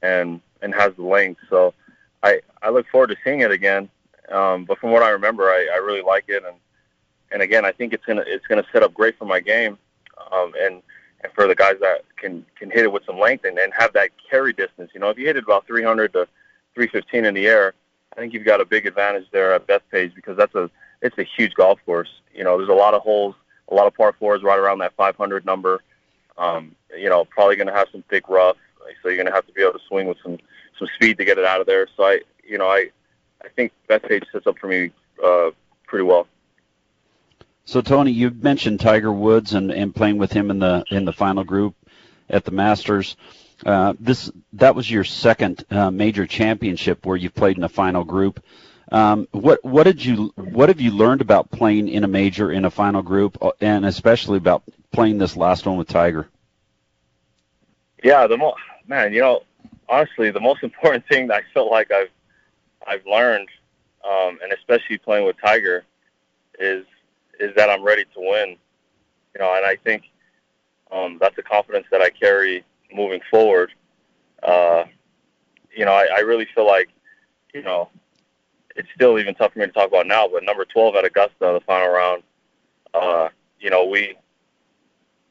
and and has the length. So I I look forward to seeing it again. Um, but from what I remember, I, I really like it, and and again, I think it's gonna it's gonna set up great for my game, um, and and for the guys that can can hit it with some length and, and have that carry distance. You know, if you hit it about 300 to 315 in the air, I think you've got a big advantage there at Bethpage because that's a it's a huge golf course. You know, there's a lot of holes, a lot of par fours right around that 500 number. Um, you know, probably going to have some thick rough, so you're going to have to be able to swing with some some speed to get it out of there. So I, you know, I I think Bethpage sets up for me uh, pretty well. So Tony, you mentioned Tiger Woods and, and playing with him in the in the final group at the Masters. Uh, this that was your second uh, major championship where you played in the final group. Um, what what did you what have you learned about playing in a major in a final group, uh, and especially about playing this last one with Tiger? Yeah, the mo- man, you know, honestly, the most (laughs) important thing that I feel like I've I've learned, um, and especially playing with Tiger, is is that I'm ready to win. You know, and I think um, that's a confidence that I carry moving forward. Uh, you know, I, I really feel like, you know, it's still even tough for me to talk about now, but number 12 at Augusta, the final round, uh, you know, we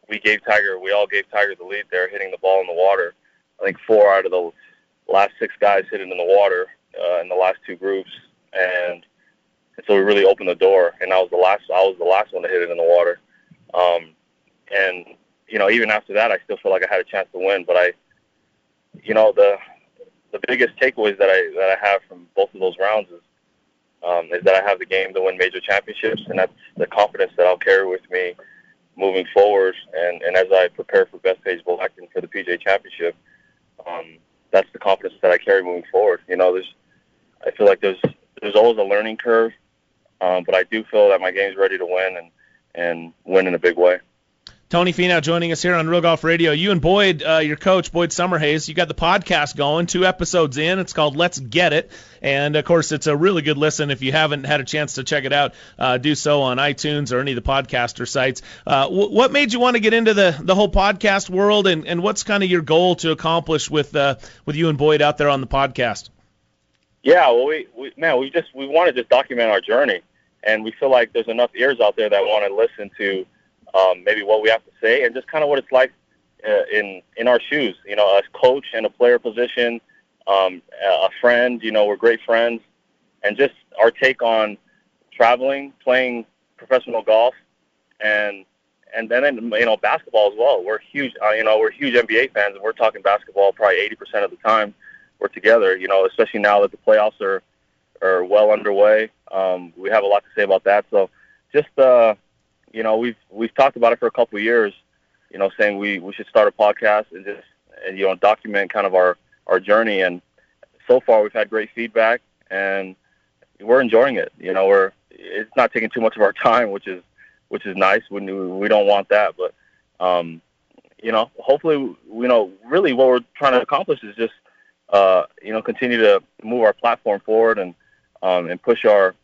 we gave Tiger, we all gave Tiger the lead there, hitting the ball in the water. I think four out of the last six guys hit it in the water uh, in the last two groups, and and so we really opened the door. And I was the last. I was the last one to hit it in the water. Um, and you know, even after that, I still feel like I had a chance to win. But I, you know, the the biggest takeaways that I that I have from both of those rounds is um, is that I have the game to win major championships, and that's the confidence that I'll carry with me moving forward. And, and as I prepare for Best Bethpage Blackton for the PGA Championship, um, that's the confidence that I carry moving forward. You know, there's I feel like there's there's always a learning curve um, but I do feel that my game's ready to win and and win in a big way. Tony Finau joining us here on Real Golf Radio. You and Boyd, uh, your coach, Boyd Summerhays, you got the podcast going, two episodes in. It's called Let's Get It. And of course, it's a really good listen. If you haven't had a chance to check it out, uh, do so on iTunes or any of the podcaster sites. Uh, w- what made you want to get into the, the whole podcast world, and, and what's kind of your goal to accomplish with uh, with you and Boyd out there on the podcast? Yeah, well, we, we man, we just we want to just document our journey, and we feel like there's enough ears out there that want to listen to um, maybe what we have to say and just kind of what it's like uh, in in our shoes. You know, as coach and a player position, um, a friend. You know, we're great friends, and just our take on traveling, playing professional golf, and and then you know basketball as well. We're huge. Uh, you know, we're huge NBA fans, and we're talking basketball probably 80% of the time we're together. You know, especially now that the playoffs are are well underway. Um, we have a lot to say about that. So, just uh, you know, we've we've talked about it for a couple of years. You know, saying we we should start a podcast and just and you know document kind of our our journey. And so far, we've had great feedback, and we're enjoying it. You know, we're it's not taking too much of our (laughs) time, which is which is nice. We we don't want that, but um, you know, hopefully, you know, really what we're trying to accomplish is just uh, you know, continue to move our platform forward and um, and push our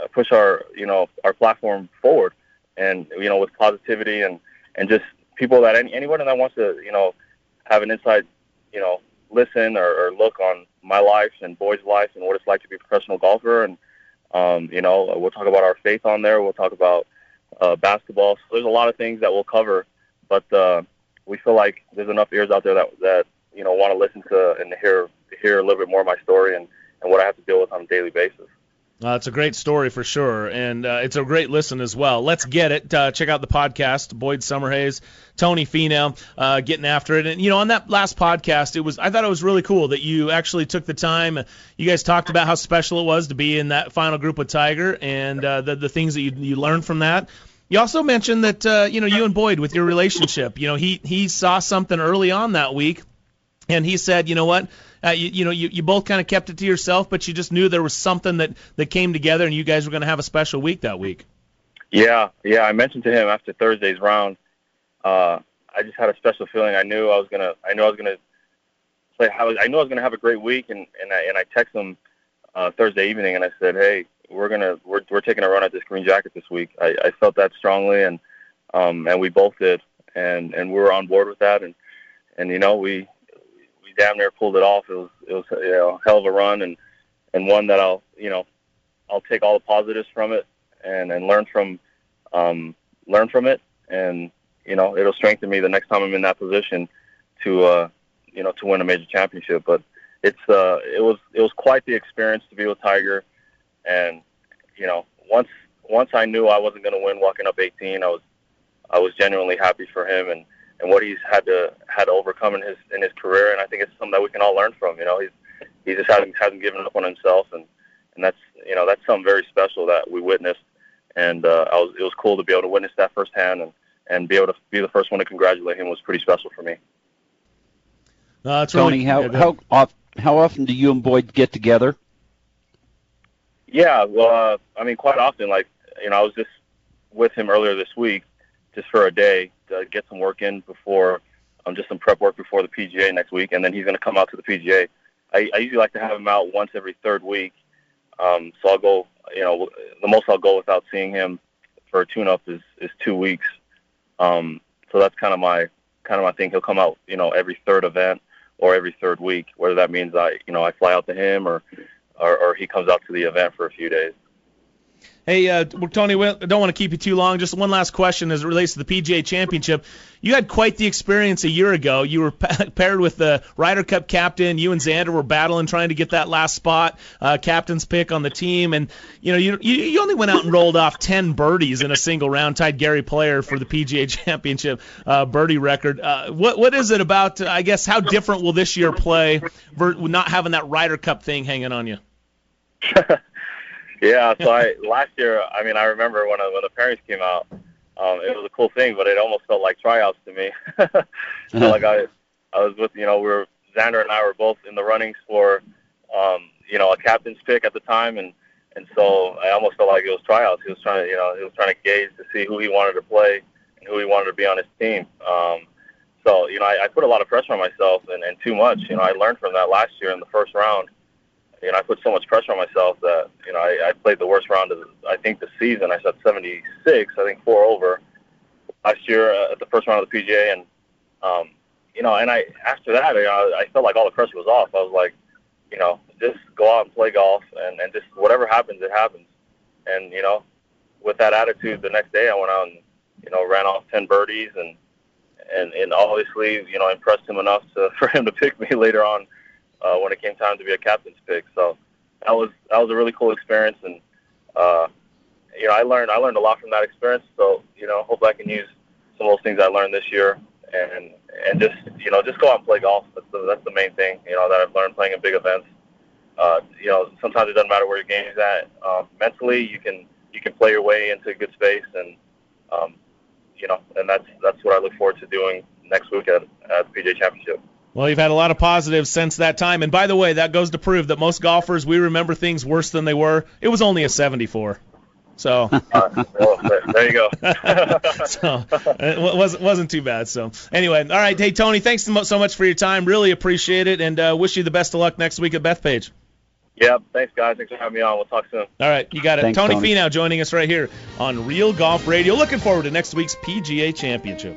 uh, push our you know our platform forward, and you know with positivity and and just people that any, anyone that wants to you know have an inside you know listen or, or look on my life and Boyd's life and what it's like to be a professional golfer. And um, you know we'll talk about our faith on there. We'll talk about uh, basketball. So there's a lot of things that we'll cover but uh, we feel like there's enough ears out there that that you know want to listen to and hear hear a little bit more of my story and and what I have to deal with on a daily basis. Uh, it's a great story for sure, and uh, it's a great listen as well. Let's get it. Uh, check out the podcast, Boyd Summerhays, Tony Finau, uh, getting after it. And you know, on that last podcast, it was I thought it was really cool that you actually took the time. You guys talked about how special it was to be in that final group with Tiger and uh, the the things that you you learned from that. You also mentioned that uh, you know you and Boyd with your relationship. You know, he he saw something early on that week, and he said, you know what uh, you, you know, you, you both kind of kept it to yourself, but you just knew there was something that that came together, and you guys were going to have a special week that week. Yeah, yeah. I mentioned to him after Thursday's round. Uh, I just had a special feeling. I knew I was gonna. I knew I was gonna play. I, was, I knew I was gonna have a great week, and and I and I texted him uh, Thursday evening, and I said, "Hey, we're gonna we're we're taking a run at this green jacket this week." I, I felt that strongly, and um and we both did, and and we were on board with that, and and you know we damn near pulled it off. It was it was you know hell of a run and and one that I'll you know I'll take all the positives from it and and learn from um, learn from it and you know it'll strengthen me the next time I'm in that position to uh, you know to win a major championship. But it's uh, it was it was quite the experience to be with Tiger and you know once once I knew I wasn't going to win walking up 18, I was I was genuinely happy for him and and what he's had to had to overcome in his in his career. And I think it's something that we can all learn from. You know, he's he just hasn't hasn't given up on himself, and and that's you know that's something very special that we witnessed. And uh, I was it was cool to be able to witness that firsthand and and be able to be the first one to congratulate him was pretty special for me. No, that's Tony, really, how yeah, how off, how often do you and Boyd get together? Yeah, well, uh, I mean, quite often. Like, you know, I was just with him earlier this week, just for a day to get some work in before, um, just some prep work before the PGA next week, and then he's going to come out to the PGA. I, I usually like to have him out once every third week, um, so I'll go. You know, the most I'll go without seeing him for a tune-up is is two weeks. Um, so that's kind of my kind of my thing. He'll come out, you know, every third event or every third week. Whether that means I, you know, I fly out to him or, or, or he comes out to the event for a few days. Hey, uh, Tony, we don't want to keep you too long. Just one last question as it relates to the PGA Championship. You had quite the experience a year ago. You were (laughs) paired with the Ryder Cup captain. You and Xander were battling, trying to get that last spot, uh, captain's pick on the team. And you know, you, you only went out and rolled off 10 birdies in a single round, tied Gary Player for the PGA (laughs) Championship uh, birdie record. Uh, what what is it about? I guess how different will this year play, not having that Ryder Cup thing hanging on you? (laughs) Yeah, so I last year, I mean, I remember when I, when the pairings came out, um, it was a cool thing, but it almost felt like tryouts to me. (laughs) so like I, I was with, you know, we were Xander and I were both in the runnings for, um, you know, a captain's pick at the time, and and so I almost felt like it was tryouts. He was trying to, you know, he was trying to gauge to see who he wanted to play and who he wanted to be on his team. Um, so you know, I, I put a lot of pressure on myself and, and too much. You know, I learned from that last year in the first round you know, I put so much pressure on myself that, you know, I, I played the worst round of, I think, the season. I shot 76, I think four over last year uh, at the first round of the PGA. And, um, you know, and I, after that, you know, I felt like all the pressure was off. I was like, you know, just go out and play golf and, and just whatever happens, it happens. And, you know, with that attitude, the next day I went out and, you know, ran off 10 birdies and, and, and obviously, you know, impressed him enough to, (laughs) for him to pick me later on uh, when it came time to be a captain's pick. So that was that was a really cool experience, and uh, you know I learned I learned a lot from that experience. So you know, hope I can use some of those things I learned this year, and and just you know just go out and play golf. That's the that's the main thing you know that I've learned playing in big events. Uh, you know, sometimes it doesn't matter where your game is at. Um, mentally, you can you can play your way into a good space, and um, you know, and that's that's what I look forward to doing next week at, at the PGA Championship. Well, you've had a lot of positives since that time. And by the way, that goes to prove that most golfers, we remember things worse than they were. It was only a 74. So (laughs) uh, well, there you go. (laughs) so it wasn't wasn't too bad. So anyway, all right. Hey Tony, thanks so much for your time. Really appreciate it, and uh, wish you the best of luck next week at Bethpage. Yeah, Thanks, guys. Thanks for having me on. We'll talk soon. All right, you got it. Thanks, Tony, Tony Finau joining us right here on Real Golf Radio. Looking forward to next week's PGA Championship.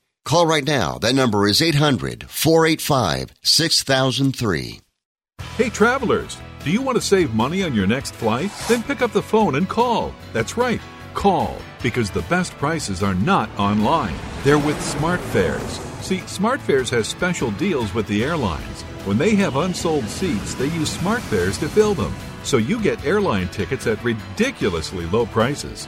Call right now. That number is 800 485 6003. Hey, travelers, do you want to save money on your next flight? Then pick up the phone and call. That's right, call, because the best prices are not online. They're with SmartFares. See, SmartFares has special deals with the airlines. When they have unsold seats, they use SmartFares to fill them. So you get airline tickets at ridiculously low prices.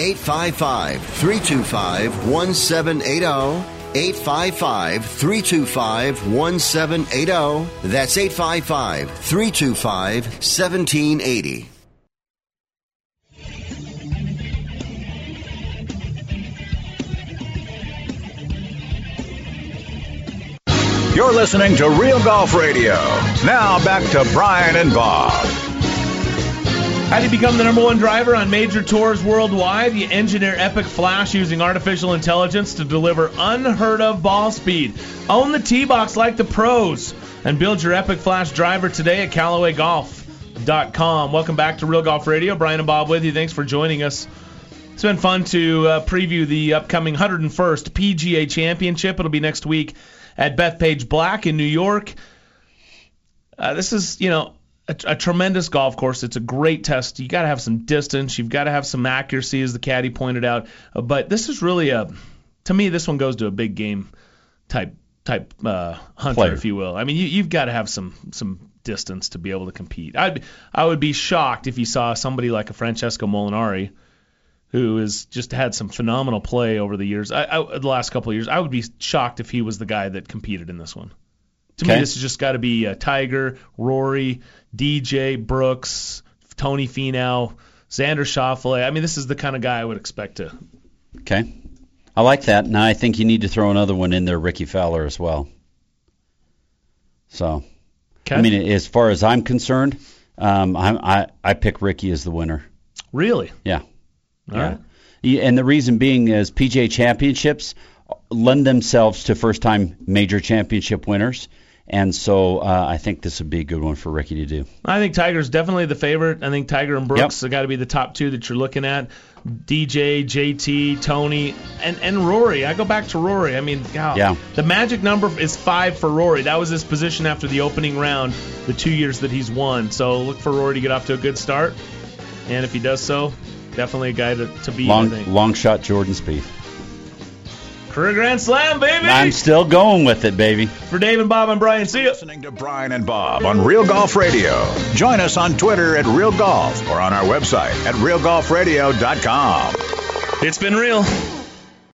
855 325 1780. 855 325 1780. That's 855 325 1780. You're listening to Real Golf Radio. Now back to Brian and Bob. How do you become the number one driver on major tours worldwide? You engineer Epic Flash using artificial intelligence to deliver unheard of ball speed. Own the tee box like the pros and build your Epic Flash driver today at CallawayGolf.com. Welcome back to Real Golf Radio. Brian and Bob with you. Thanks for joining us. It's been fun to uh, preview the upcoming 101st PGA Championship. It'll be next week at Bethpage Black in New York. Uh, this is, you know, a, a, tremendous golf course. It's a great test. You got to have some distance. You've got to have some accuracy, as the caddy pointed out. Uh, but this is really a, to me, this one goes to a big game type type uh, hunter, Player. if you will. I mean, you, you've got to have some some distance to be able to compete. I'd I would be shocked if you saw somebody like a Francesco Molinari. Who has just had some phenomenal play over the years? I, I, the last couple of years, I would be shocked if he was the guy that competed in this one. To me, this has just got to be uh, Tiger, Rory, DJ Brooks, Tony Finau, Xander Schauffele. I mean, this is the kind of guy I would expect to. Okay. I like that. Now I think you need to throw another one in there, Rickie Fowler as well. So, I mean, as far as I'm concerned, um, I, I I pick Rickie as the winner. Really? Yeah. All yeah. right. And the reason being is PGA championships lend themselves to first-time major championship winners, and so uh, I think this would be a good one for Rickie to do. I think Tiger's definitely the favorite. I think Tiger and Brooks have got to be the top two that you're looking at. DJ, JT, Tony, and and Rory. I go back to Rory. I mean, God, Yeah. the magic number is five for Rory. That was his position after the opening round, the two years that he's won. So look for Rory to get off to a good start, and if he does so, definitely a guy to, to beat. Long long shot Jordan Spieth. Career Grand Slam, baby. I'm still going with it, baby. For Dave and Bob and Brian, see you. Listening to Brian and Bob on Real Golf Radio. Join us on Twitter at Real Golf or on our website at realgolfradio.com. It's been real.